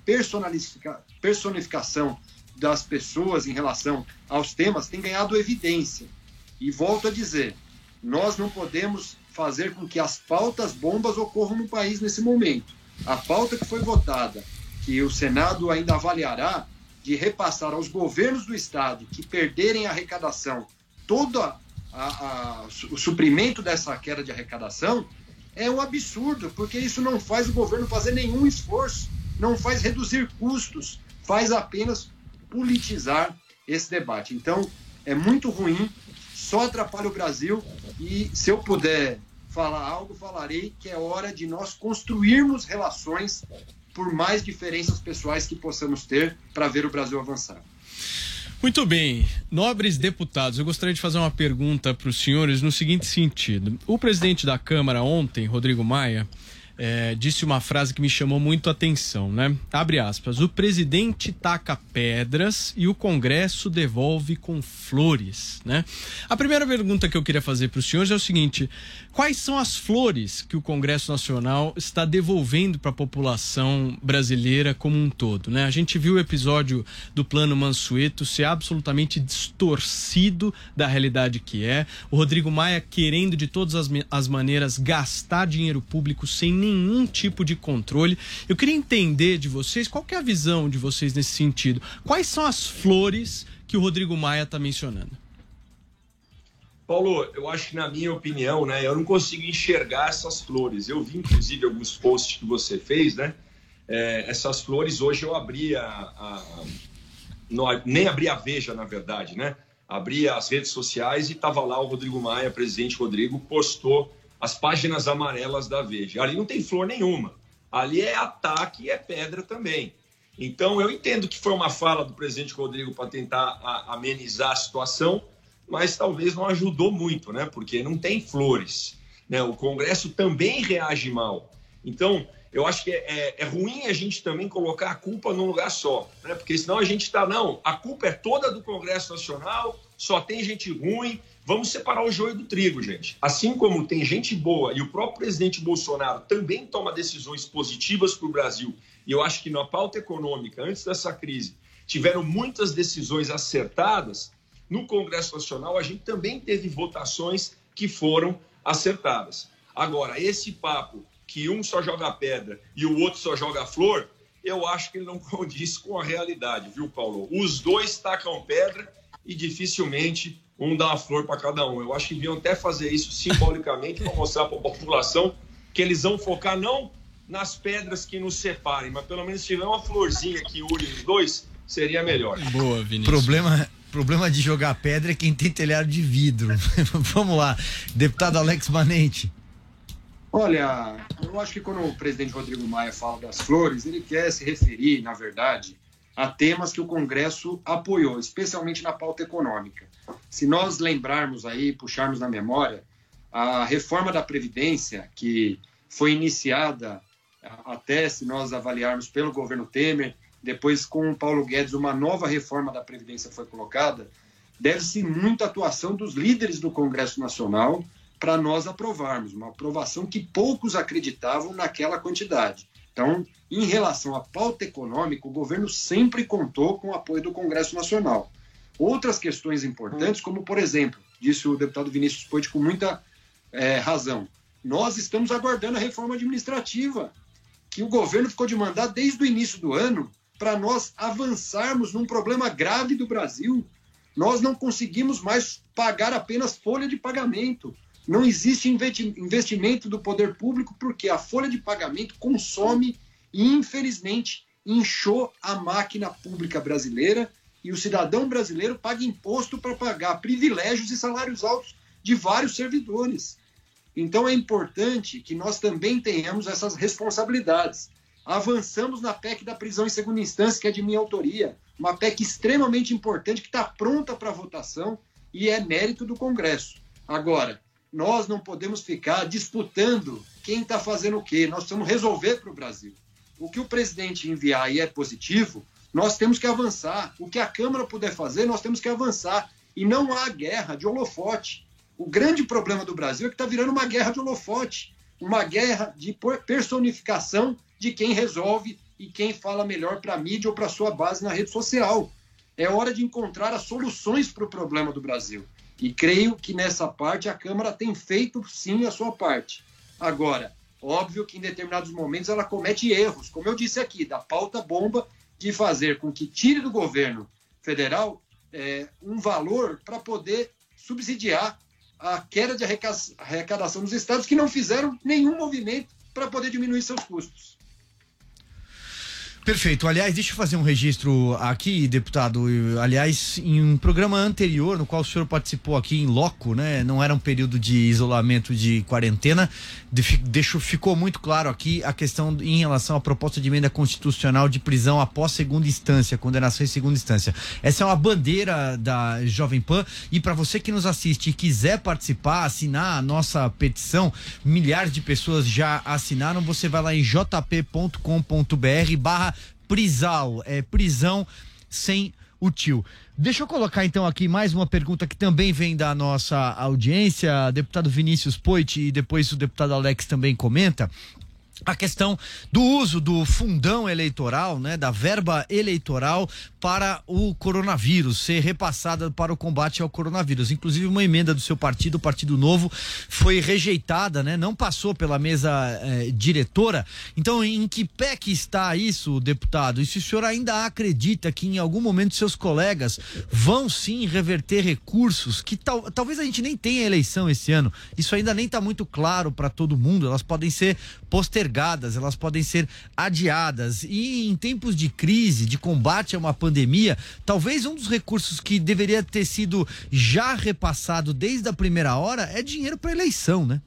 personificação das pessoas em relação aos temas tem ganhado evidência. E volto a dizer, nós não podemos fazer com que as pautas bombas ocorram no país nesse momento. A pauta que foi votada, que o Senado ainda avaliará, de repassar aos governos do Estado que perderem a arrecadação todo a, a, o suprimento dessa queda de arrecadação, é um absurdo, porque isso não faz o governo fazer nenhum esforço, não faz reduzir custos, faz apenas politizar esse debate. Então, é muito ruim, só atrapalha o Brasil e se eu puder falar algo, falarei que é hora de nós construirmos relações por mais diferenças pessoais que possamos ter para ver o Brasil avançar. Muito bem, nobres deputados, eu gostaria de fazer uma pergunta para os senhores no seguinte sentido. O presidente da Câmara ontem, Rodrigo Maia, é, disse uma frase que me chamou muito a atenção, né? Abre aspas. O presidente taca pedras e o Congresso devolve com flores, né? A primeira pergunta que eu queria fazer para os senhores é o seguinte: quais são as flores que o Congresso Nacional está devolvendo para a população brasileira como um todo, né? A gente viu o episódio do Plano Mansueto ser absolutamente distorcido da realidade que é. O Rodrigo Maia querendo de todas as, as maneiras gastar dinheiro público sem nenhum tipo de controle. Eu queria entender de vocês qual é a visão de vocês nesse sentido. Quais são as flores que o Rodrigo Maia está mencionando? Paulo, eu acho que na minha opinião, né, eu não consigo enxergar essas flores. Eu vi inclusive alguns posts que você fez, né? É, essas flores hoje eu abri a, a nem abri a Veja, na verdade, né? Abri as redes sociais e estava lá o Rodrigo Maia, presidente Rodrigo, postou as páginas amarelas da Veja. Ali não tem flor nenhuma. Ali é ataque e é pedra também. Então, eu entendo que foi uma fala do presidente Rodrigo para tentar amenizar a situação, mas talvez não ajudou muito, né? Porque não tem flores. Né? O Congresso também reage mal. Então, eu acho que é, é, é, ruim a gente também colocar a culpa num lugar só, né? Porque senão a gente está, não, a culpa é toda do Congresso Nacional, só tem gente ruim, Vamos separar o joio do trigo, gente. Assim como tem gente boa e o próprio presidente Bolsonaro também toma decisões positivas para o Brasil, e eu acho que na pauta econômica, antes dessa crise, tiveram muitas decisões acertadas, no Congresso Nacional a gente também teve votações que foram acertadas. Agora, esse papo que um só joga pedra e o outro só joga flor, eu acho que ele não condiz com a realidade, viu, Paulo? Os dois tacam pedra e dificilmente um dá uma flor para cada um. Eu acho que deviam até fazer isso simbolicamente para mostrar para a população que eles vão focar não nas pedras que nos separem, mas pelo menos se tiver uma florzinha que une os dois, seria melhor. Boa, Vinícius. Problema, problema de jogar pedra é quem tem telhado de vidro. Vamos lá, deputado Alex Manente. Olha, eu acho que quando o presidente Rodrigo Maia fala das flores, ele quer se referir, na verdade, a temas que o Congresso apoiou, especialmente na pauta econômica. Se nós lembrarmos aí, puxarmos na memória, a reforma da Previdência, que foi iniciada até, se nós avaliarmos, pelo governo Temer, depois com o Paulo Guedes, uma nova reforma da Previdência foi colocada, deve-se muita atuação dos líderes do Congresso Nacional para nós aprovarmos, uma aprovação que poucos acreditavam naquela quantidade. Então, em relação à pauta econômica, o governo sempre contou com o apoio do Congresso Nacional. Outras questões importantes, como, por exemplo, disse o deputado Vinícius Poit com muita é, razão, nós estamos aguardando a reforma administrativa, que o governo ficou de mandar desde o início do ano para nós avançarmos num problema grave do Brasil. Nós não conseguimos mais pagar apenas folha de pagamento. Não existe investimento do poder público porque a folha de pagamento consome e, infelizmente, inchou a máquina pública brasileira e o cidadão brasileiro paga imposto para pagar privilégios e salários altos de vários servidores. Então é importante que nós também tenhamos essas responsabilidades. Avançamos na PEC da prisão em segunda instância, que é de minha autoria, uma PEC extremamente importante que está pronta para votação e é mérito do Congresso. Agora, nós não podemos ficar disputando quem está fazendo o quê. Nós precisamos resolver para o Brasil. O que o presidente enviar e é positivo, nós temos que avançar. O que a Câmara puder fazer, nós temos que avançar. E não há guerra de holofote. O grande problema do Brasil é que está virando uma guerra de holofote uma guerra de personificação de quem resolve e quem fala melhor para a mídia ou para sua base na rede social. É hora de encontrar as soluções para o problema do Brasil. E creio que nessa parte a Câmara tem feito sim a sua parte. Agora, óbvio que em determinados momentos ela comete erros, como eu disse aqui, da pauta bomba de fazer com que tire do governo federal é, um valor para poder subsidiar a queda de arrecadação dos estados que não fizeram nenhum movimento para poder diminuir seus custos. Perfeito. Aliás, deixa eu fazer um registro aqui, deputado. Aliás, em um programa anterior, no qual o senhor participou aqui em loco, né? Não era um período de isolamento de quarentena. Deixou, ficou muito claro aqui a questão em relação à proposta de emenda constitucional de prisão após segunda instância, condenação em segunda instância. Essa é uma bandeira da Jovem Pan. E para você que nos assiste e quiser participar, assinar a nossa petição, milhares de pessoas já assinaram. Você vai lá em jp.com.br/barra prisão, é prisão sem o tio. Deixa eu colocar então aqui mais uma pergunta que também vem da nossa audiência, deputado Vinícius Poit e depois o deputado Alex também comenta a questão do uso do fundão eleitoral, né, da verba eleitoral para o coronavírus, ser repassada para o combate ao coronavírus. Inclusive uma emenda do seu partido, o Partido Novo, foi rejeitada, né, não passou pela mesa eh, diretora. Então, em que pé que está isso, deputado? E se o senhor ainda acredita que em algum momento seus colegas vão sim reverter recursos que tal, talvez a gente nem tenha eleição esse ano. Isso ainda nem está muito claro para todo mundo. Elas podem ser postergadas, elas podem ser adiadas. E em tempos de crise, de combate a uma pandemia, talvez um dos recursos que deveria ter sido já repassado desde a primeira hora é dinheiro para eleição, né?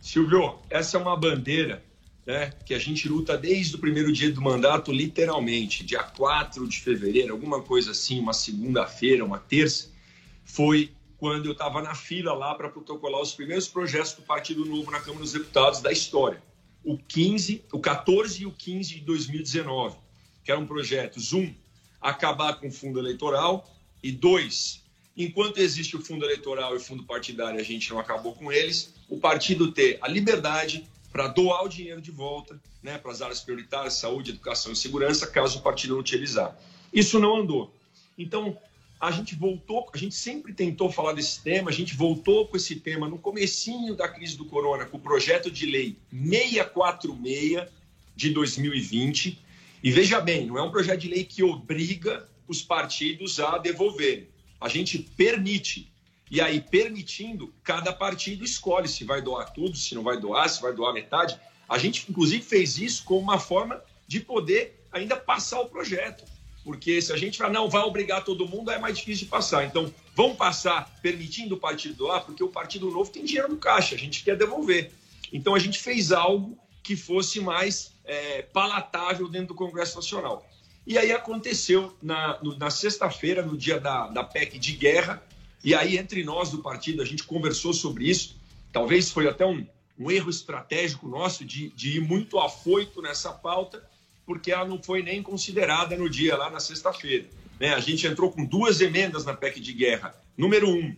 Silvio, essa é uma bandeira né, que a gente luta desde o primeiro dia do mandato, literalmente, dia 4 de fevereiro, alguma coisa assim, uma segunda-feira, uma terça, foi quando eu estava na fila lá para protocolar os primeiros projetos do Partido Novo na Câmara dos Deputados da história. O 15, o 14 e o 15 de 2019, que eram projetos, um, acabar com o fundo eleitoral e dois, enquanto existe o fundo eleitoral e o fundo partidário, a gente não acabou com eles, o partido ter a liberdade para doar o dinheiro de volta né, para as áreas prioritárias, saúde, educação e segurança, caso o partido não utilizar. Isso não andou. Então, a gente voltou, a gente sempre tentou falar desse tema, a gente voltou com esse tema no comecinho da crise do corona, com o projeto de lei 646 de 2020. E veja bem, não é um projeto de lei que obriga os partidos a devolver. A gente permite. E aí, permitindo, cada partido escolhe se vai doar tudo, se não vai doar, se vai doar metade. A gente, inclusive, fez isso como uma forma de poder ainda passar o projeto. Porque se a gente falar, não, vai obrigar todo mundo, é mais difícil de passar. Então, vamos passar permitindo o partido doar, porque o Partido Novo tem dinheiro no caixa, a gente quer devolver. Então, a gente fez algo que fosse mais é, palatável dentro do Congresso Nacional. E aí aconteceu na, na sexta-feira, no dia da, da PEC de guerra, e aí entre nós do partido a gente conversou sobre isso. Talvez foi até um, um erro estratégico nosso de, de ir muito afoito nessa pauta, porque ela não foi nem considerada no dia, lá na sexta-feira. Né? A gente entrou com duas emendas na PEC de guerra. Número um,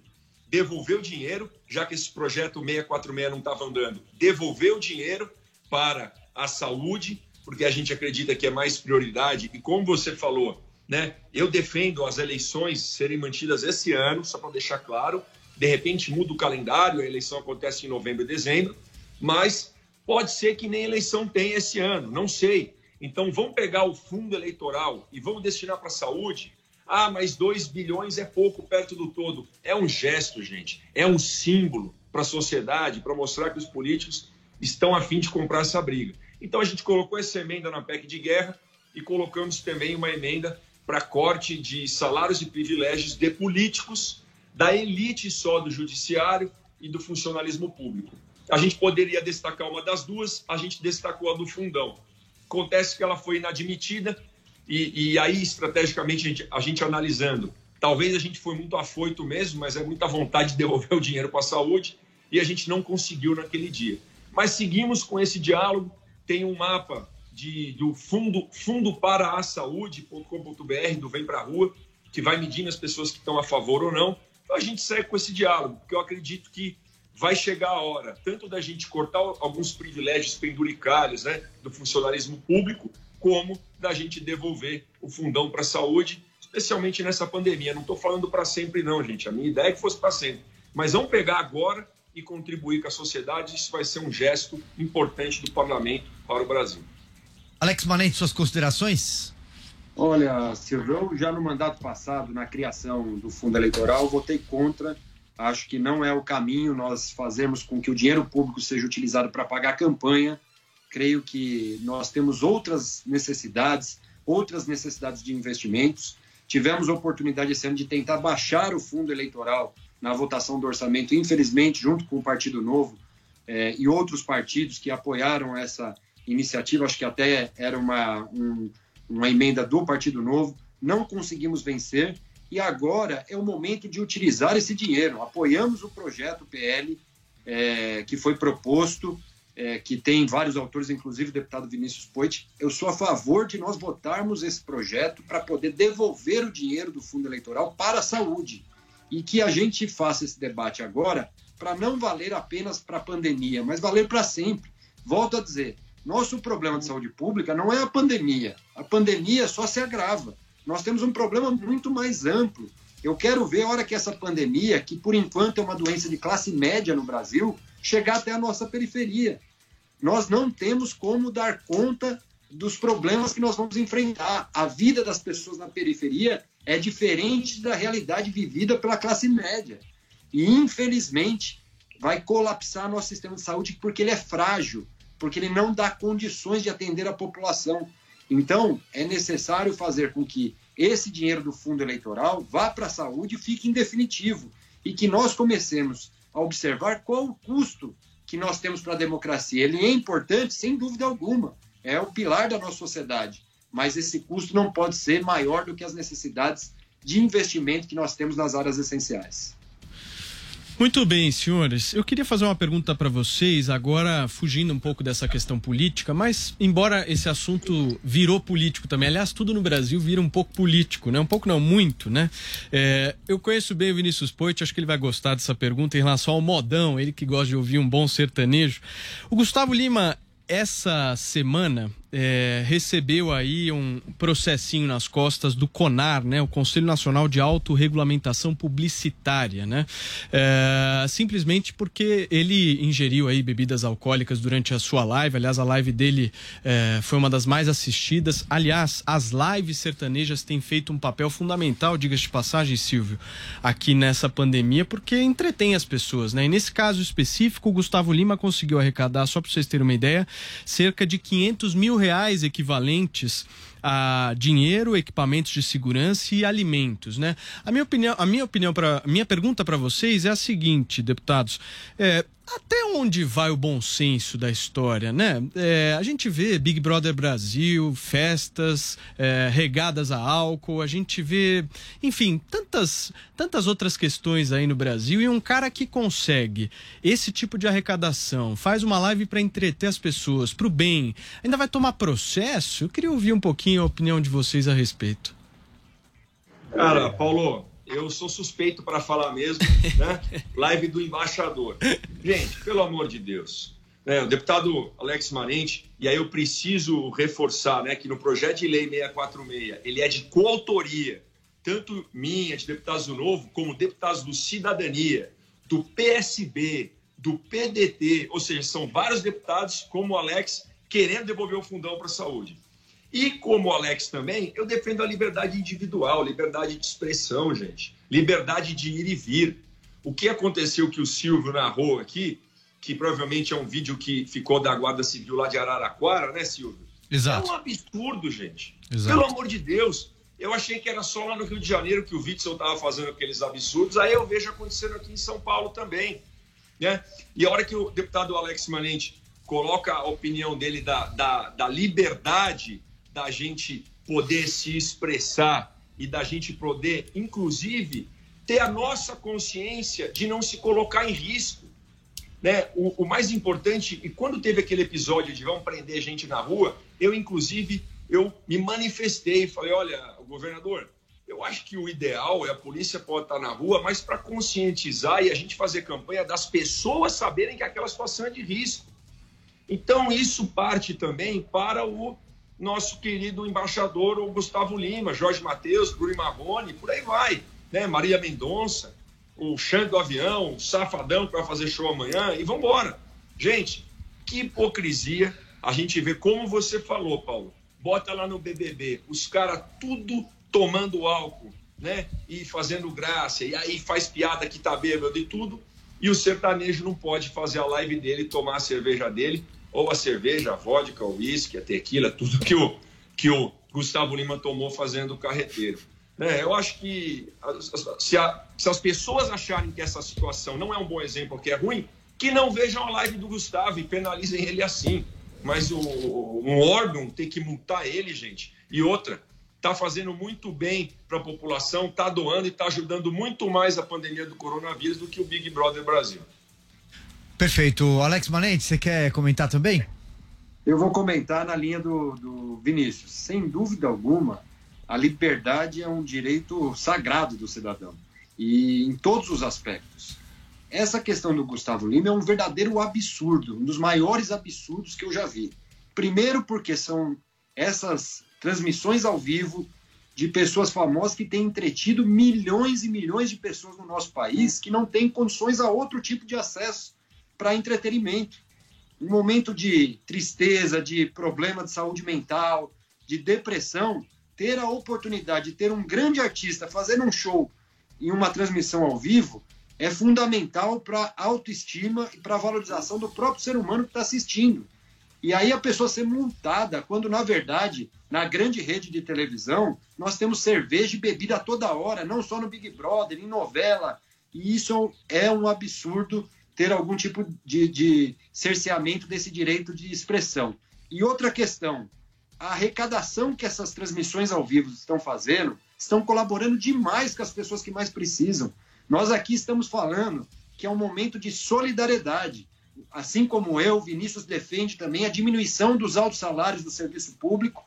devolver o dinheiro, já que esse projeto 646 não estava andando, devolver o dinheiro para a saúde, porque a gente acredita que é mais prioridade. E como você falou, né, eu defendo as eleições serem mantidas esse ano, só para deixar claro. De repente muda o calendário, a eleição acontece em novembro e dezembro, mas pode ser que nem eleição tem esse ano, não sei. Então vamos pegar o fundo eleitoral e vamos destinar para a saúde. Ah, mas 2 bilhões é pouco perto do todo. É um gesto, gente. É um símbolo para a sociedade, para mostrar que os políticos estão a fim de comprar essa briga. Então a gente colocou essa emenda na PEC de guerra e colocamos também uma emenda para corte de salários e privilégios de políticos, da elite só do judiciário e do funcionalismo público. A gente poderia destacar uma das duas, a gente destacou a do fundão. Acontece que ela foi inadmitida e, e aí, estrategicamente, a gente, a gente analisando, talvez a gente foi muito afoito mesmo, mas é muita vontade de devolver o dinheiro para a saúde e a gente não conseguiu naquele dia. Mas seguimos com esse diálogo, tem um mapa de, do fundo, fundo para a saúde.com.br, do Vem Pra Rua, que vai medindo as pessoas que estão a favor ou não. Então a gente segue com esse diálogo, porque eu acredito que vai chegar a hora tanto da gente cortar alguns privilégios penduricalhos né, do funcionalismo público, como da gente devolver o fundão para a saúde, especialmente nessa pandemia. Não estou falando para sempre, não, gente. A minha ideia é que fosse para sempre. Mas vamos pegar agora e contribuir com a sociedade. Isso vai ser um gesto importante do parlamento para o Brasil. Alex Manente, suas considerações? Olha, Silvio, já no mandato passado, na criação do fundo eleitoral, votei contra. Acho que não é o caminho nós fazermos com que o dinheiro público seja utilizado para pagar a campanha. Creio que nós temos outras necessidades, outras necessidades de investimentos. Tivemos a oportunidade esse ano de tentar baixar o fundo eleitoral na votação do orçamento, infelizmente, junto com o Partido Novo eh, e outros partidos que apoiaram essa iniciativa, acho que até era uma, um, uma emenda do Partido Novo, não conseguimos vencer e agora é o momento de utilizar esse dinheiro. Apoiamos o projeto PL eh, que foi proposto, eh, que tem vários autores, inclusive o deputado Vinícius Poit. Eu sou a favor de nós votarmos esse projeto para poder devolver o dinheiro do fundo eleitoral para a saúde e que a gente faça esse debate agora para não valer apenas para a pandemia, mas valer para sempre. Volto a dizer, nosso problema de saúde pública não é a pandemia. A pandemia só se agrava. Nós temos um problema muito mais amplo. Eu quero ver a hora que essa pandemia, que por enquanto é uma doença de classe média no Brasil, chegar até a nossa periferia. Nós não temos como dar conta dos problemas que nós vamos enfrentar. A vida das pessoas na periferia é diferente da realidade vivida pela classe média. E, infelizmente, vai colapsar nosso sistema de saúde porque ele é frágil, porque ele não dá condições de atender a população. Então, é necessário fazer com que esse dinheiro do fundo eleitoral vá para a saúde e fique em definitivo. E que nós comecemos a observar qual o custo que nós temos para a democracia. Ele é importante, sem dúvida alguma, é o pilar da nossa sociedade mas esse custo não pode ser maior do que as necessidades de investimento que nós temos nas áreas essenciais. Muito bem, senhores. Eu queria fazer uma pergunta para vocês, agora fugindo um pouco dessa questão política, mas embora esse assunto virou político também, aliás, tudo no Brasil vira um pouco político, né? Um pouco não, muito, né? É, eu conheço bem o Vinícius Poit, acho que ele vai gostar dessa pergunta em relação ao modão, ele que gosta de ouvir um bom sertanejo. O Gustavo Lima essa semana é, recebeu aí um processinho nas costas do CONAR, né, o Conselho Nacional de Autorregulamentação Publicitária, né, é, simplesmente porque ele ingeriu aí bebidas alcoólicas durante a sua live. Aliás, a live dele é, foi uma das mais assistidas. Aliás, as lives sertanejas têm feito um papel fundamental, diga-se de passagem, Silvio, aqui nessa pandemia, porque entretém as pessoas, né? E nesse caso específico, o Gustavo Lima conseguiu arrecadar, só para vocês terem uma ideia, cerca de 500 mil reais equivalentes a dinheiro, equipamentos de segurança e alimentos, né? A minha opinião, a minha opinião para minha pergunta para vocês é a seguinte, deputados, é, até onde vai o bom senso da história, né? É, a gente vê Big Brother Brasil, festas é, regadas a álcool, a gente vê, enfim, tantas, tantas outras questões aí no Brasil e um cara que consegue esse tipo de arrecadação, faz uma live para entreter as pessoas, para o bem, ainda vai tomar processo? Eu queria ouvir um pouquinho a opinião de vocês a respeito. Cara, Paulo, eu sou suspeito para falar mesmo, né? Live do embaixador. Gente, pelo amor de Deus. Né? O deputado Alex Marente, e aí eu preciso reforçar né, que no projeto de lei 646, ele é de coautoria, tanto minha, de deputados do Novo, como deputados do Cidadania, do PSB, do PDT, ou seja, são vários deputados, como o Alex, querendo devolver o fundão para a saúde. E como o Alex também, eu defendo a liberdade individual, liberdade de expressão, gente. Liberdade de ir e vir. O que aconteceu que o Silvio narrou aqui, que provavelmente é um vídeo que ficou da Guarda Civil lá de Araraquara, né, Silvio? Exato. É um absurdo, gente. Exato. Pelo amor de Deus. Eu achei que era só lá no Rio de Janeiro que o Witzel estava fazendo aqueles absurdos. Aí eu vejo acontecendo aqui em São Paulo também. Né? E a hora que o deputado Alex Manente coloca a opinião dele da, da, da liberdade da gente poder se expressar e da gente poder, inclusive, ter a nossa consciência de não se colocar em risco. Né? O, o, mais importante, e quando teve aquele episódio de vão prender gente na rua, eu, inclusive, eu me manifestei, falei, olha, governador, eu acho que o ideal é a polícia pode estar na rua, mas para conscientizar e a gente fazer campanha das pessoas saberem que aquela situação é de risco. Então, isso parte também para o nosso querido embaixador o Gustavo Lima, Jorge Matheus, Bruno Marrone, por aí vai, né? Maria Mendonça, o Xande do Avião, o Safadão que vai fazer show amanhã e vamos embora. Gente, que hipocrisia a gente vê como você falou, Paulo. Bota lá no BBB, os caras tudo tomando álcool, né? E fazendo graça, e aí faz piada que tá bêbado e tudo. E o sertanejo não pode fazer a live dele, tomar a cerveja dele, ou a cerveja, a vodka, o uísque, a tequila, tudo que o, que o Gustavo Lima tomou fazendo o carreteiro. Né? Eu acho que se, a, se, as pessoas acharem que essa situação não é um bom exemplo, que é ruim, que não vejam a live do Gustavo e penalizem ele assim. Mas o, um órgão tem que multar ele, gente. E outra, está fazendo muito bem para a população, está doando e está ajudando muito mais a pandemia do coronavírus do que o Big Brother Brasil. Perfeito. Alex Manente, você quer comentar também? Eu vou comentar na linha do, do Vinícius. Sem dúvida alguma, a liberdade é um direito sagrado do cidadão, e em todos os aspectos. Essa questão do Gustavo Lima é um verdadeiro absurdo, um dos maiores absurdos que eu já vi. Primeiro, porque são essas transmissões ao vivo de pessoas famosas que têm entretido milhões e milhões de pessoas no nosso país que não têm condições a outro tipo de acesso para entretenimento. Em momento de tristeza, de problema de saúde mental, de depressão, ter a oportunidade de ter um grande artista fazendo um show em uma transmissão ao vivo é fundamental para autoestima e para valorização do próprio ser humano que está assistindo. E aí a pessoa ser multada, quando na verdade, na grande rede de televisão, nós temos cerveja e bebida toda hora, não só no Big Brother, em novela. E isso é um absurdo ter algum tipo de, de cerceamento desse direito de expressão. E outra questão, a arrecadação que essas transmissões ao vivo estão fazendo estão colaborando demais com as pessoas que mais precisam. Nós aqui estamos falando que é um momento de solidariedade. Assim como eu, Vinícius defende também a diminuição dos altos salários do serviço público.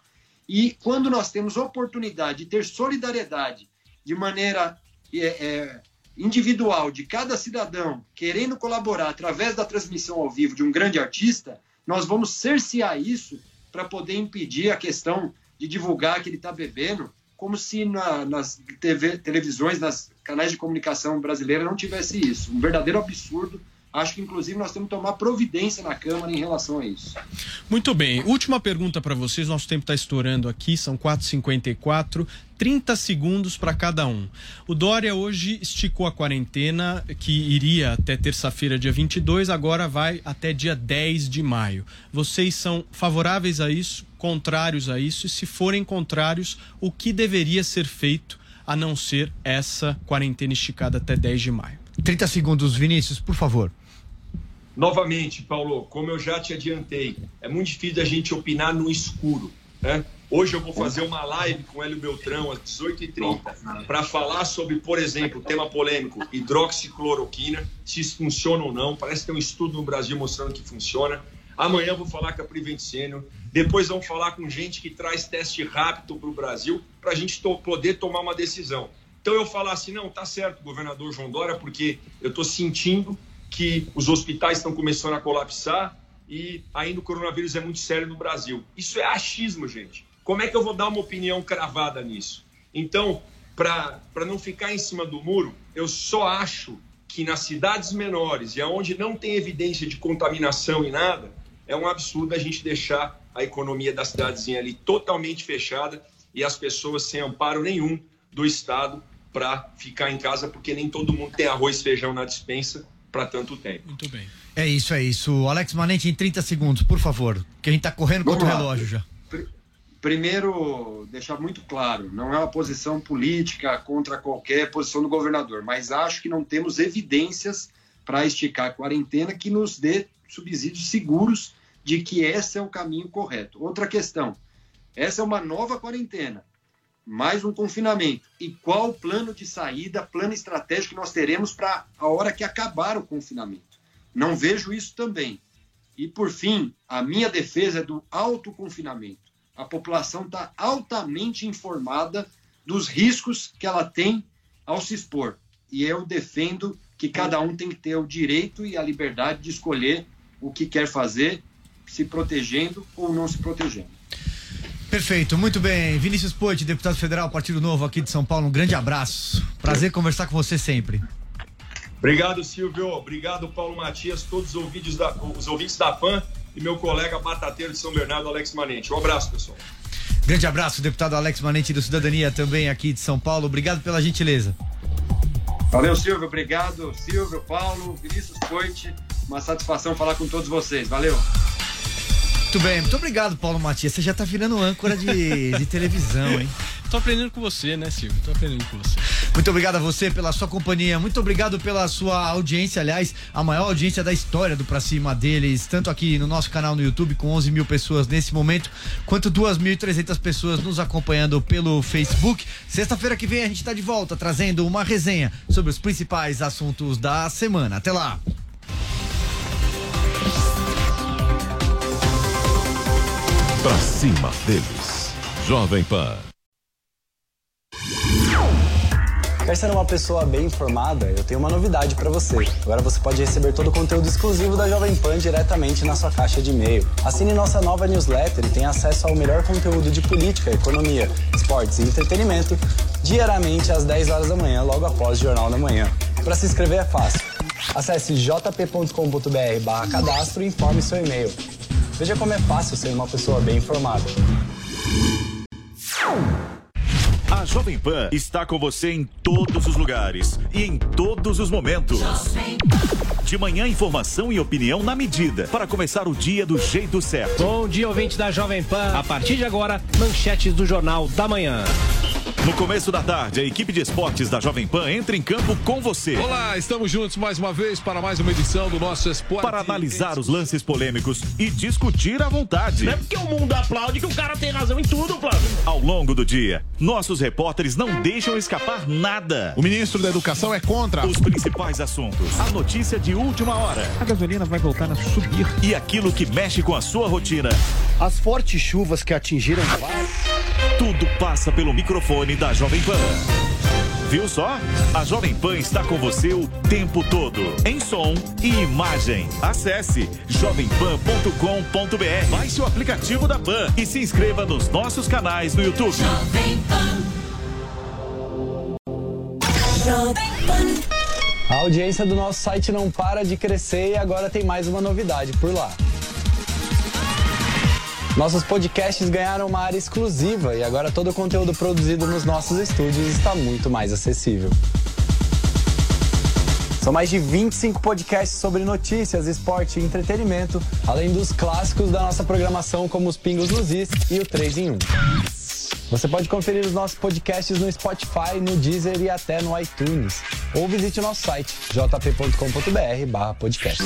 E quando nós temos oportunidade de ter solidariedade de maneira é, é, individual de cada cidadão querendo colaborar através da transmissão ao vivo de um grande artista, nós vamos cercear isso para poder impedir a questão de divulgar que ele está bebendo, como se na, nas TV, televisões, nas canais de comunicação brasileira não tivesse isso. Um verdadeiro absurdo Acho que, inclusive, nós temos que tomar providência na Câmara em relação a isso. Muito bem. Última pergunta para vocês. Nosso tempo está estourando aqui, são 4h54. 30 segundos para cada um. O Dória hoje esticou a quarentena, que iria até terça-feira, dia 22, agora vai até dia 10 de maio. Vocês são favoráveis a isso, contrários a isso? E se forem contrários, o que deveria ser feito a não ser essa quarentena esticada até 10 de maio? 30 segundos, Vinícius, por favor. Novamente, Paulo, como eu já te adiantei, é muito difícil a gente opinar no escuro. Né? Hoje eu vou fazer uma live com o Hélio Beltrão às 18h30 para falar sobre, por exemplo, tema polêmico, hidroxicloroquina, se isso funciona ou não. Parece que tem um estudo no Brasil mostrando que funciona. Amanhã eu vou falar com a Prevent Senior. Depois vamos falar com gente que traz teste rápido para o Brasil para a gente to poder tomar uma decisão. Então eu falar assim, não, tá certo, governador João Dória, porque eu estou sentindo que os hospitais estão começando a colapsar e ainda o coronavírus é muito sério no Brasil. Isso é achismo, gente. Como é que eu vou dar uma opinião cravada nisso? Então, para não ficar em cima do muro, eu só acho que nas cidades menores e aonde não tem evidência de contaminação e nada, é um absurdo a gente deixar a economia da cidadezinha ali totalmente fechada e as pessoas sem amparo nenhum do Estado para ficar em casa, porque nem todo mundo tem arroz e feijão na dispensa para tanto tempo. Muito bem. É isso, é isso. Alex Manente, em 30 segundos, por favor, que a gente está correndo contra o relógio já. Primeiro, deixar muito claro, não é uma posição política contra qualquer posição do governador, mas acho que não temos evidências para esticar a quarentena que nos dê subsídios seguros de que esse é o caminho correto. Outra questão, essa é uma nova quarentena, mais um confinamento. E qual o plano de saída, plano estratégico que nós teremos para a hora que acabar o confinamento? Não vejo isso também. E, por fim, a minha defesa é do autoconfinamento. A população está altamente informada dos riscos que ela tem ao se expor. E eu defendo que cada um tem que ter o direito e a liberdade de escolher o que quer fazer, se protegendo ou não se protegendo. Perfeito, muito bem. Vinícius Poit, deputado federal, Partido Novo aqui de São Paulo, um grande abraço. Prazer conversar com você sempre. Obrigado, Silvio. Obrigado, Paulo Matias, todos os ouvintes da, os ouvintes da PAN e meu colega batateiro de São Bernardo, Alex Manente. Um abraço, pessoal. Grande abraço, deputado Alex Manente do Cidadania, também aqui de São Paulo. Obrigado pela gentileza. Valeu, Silvio. Obrigado, Silvio, Paulo, Vinícius Coite. Uma satisfação falar com todos vocês. Valeu. Muito bem, muito obrigado, Paulo Matias. Você já tá virando âncora de, de televisão, hein? Tô aprendendo com você, né, Silvio? Tô aprendendo com você. Muito obrigado a você pela sua companhia. Muito obrigado pela sua audiência. Aliás, a maior audiência da história do Pra Cima deles, tanto aqui no nosso canal no YouTube, com 11 mil pessoas nesse momento, quanto 2.300 pessoas nos acompanhando pelo Facebook. Sexta-feira que vem a gente tá de volta trazendo uma resenha sobre os principais assuntos da semana. Até lá! Pra cima deles. Jovem Pan. Quer ser uma pessoa bem informada? Eu tenho uma novidade para você. Agora você pode receber todo o conteúdo exclusivo da Jovem Pan diretamente na sua caixa de e-mail. Assine nossa nova newsletter e tenha acesso ao melhor conteúdo de política, economia, esportes e entretenimento diariamente às 10 horas da manhã, logo após o Jornal da Manhã. Para se inscrever é fácil. Acesse jp.com.br/cadastro e informe seu e-mail. Veja como é fácil ser uma pessoa bem informada. A Jovem Pan está com você em todos os lugares e em todos os momentos. De manhã, informação e opinião na medida para começar o dia do jeito certo. Bom dia, ouvinte da Jovem Pan. A partir de agora, manchetes do Jornal da Manhã. No começo da tarde, a equipe de esportes da Jovem Pan entra em campo com você. Olá, estamos juntos mais uma vez para mais uma edição do nosso Esporte. Para analisar os lances polêmicos e discutir à vontade. Não é porque o mundo aplaude que o cara tem razão em tudo, Flávio. Ao longo do dia, nossos repórteres não deixam escapar nada. O ministro da Educação é contra os principais assuntos. A notícia de última hora. A gasolina vai voltar a subir. E aquilo que mexe com a sua rotina. As fortes chuvas que atingiram Tudo passa pelo microfone da Jovem Pan. Viu só? A Jovem Pan está com você o tempo todo, em som e imagem. Acesse jovempan.com.br, baixe o aplicativo da Pan e se inscreva nos nossos canais no YouTube. A audiência do nosso site não para de crescer e agora tem mais uma novidade por lá. Nossos podcasts ganharam uma área exclusiva e agora todo o conteúdo produzido nos nossos estúdios está muito mais acessível. São mais de 25 podcasts sobre notícias, esporte e entretenimento, além dos clássicos da nossa programação como os Pingos nos Is e o 3 em 1. Você pode conferir os nossos podcasts no Spotify, no Deezer e até no iTunes. Ou visite o nosso site jp.com.br/podcast.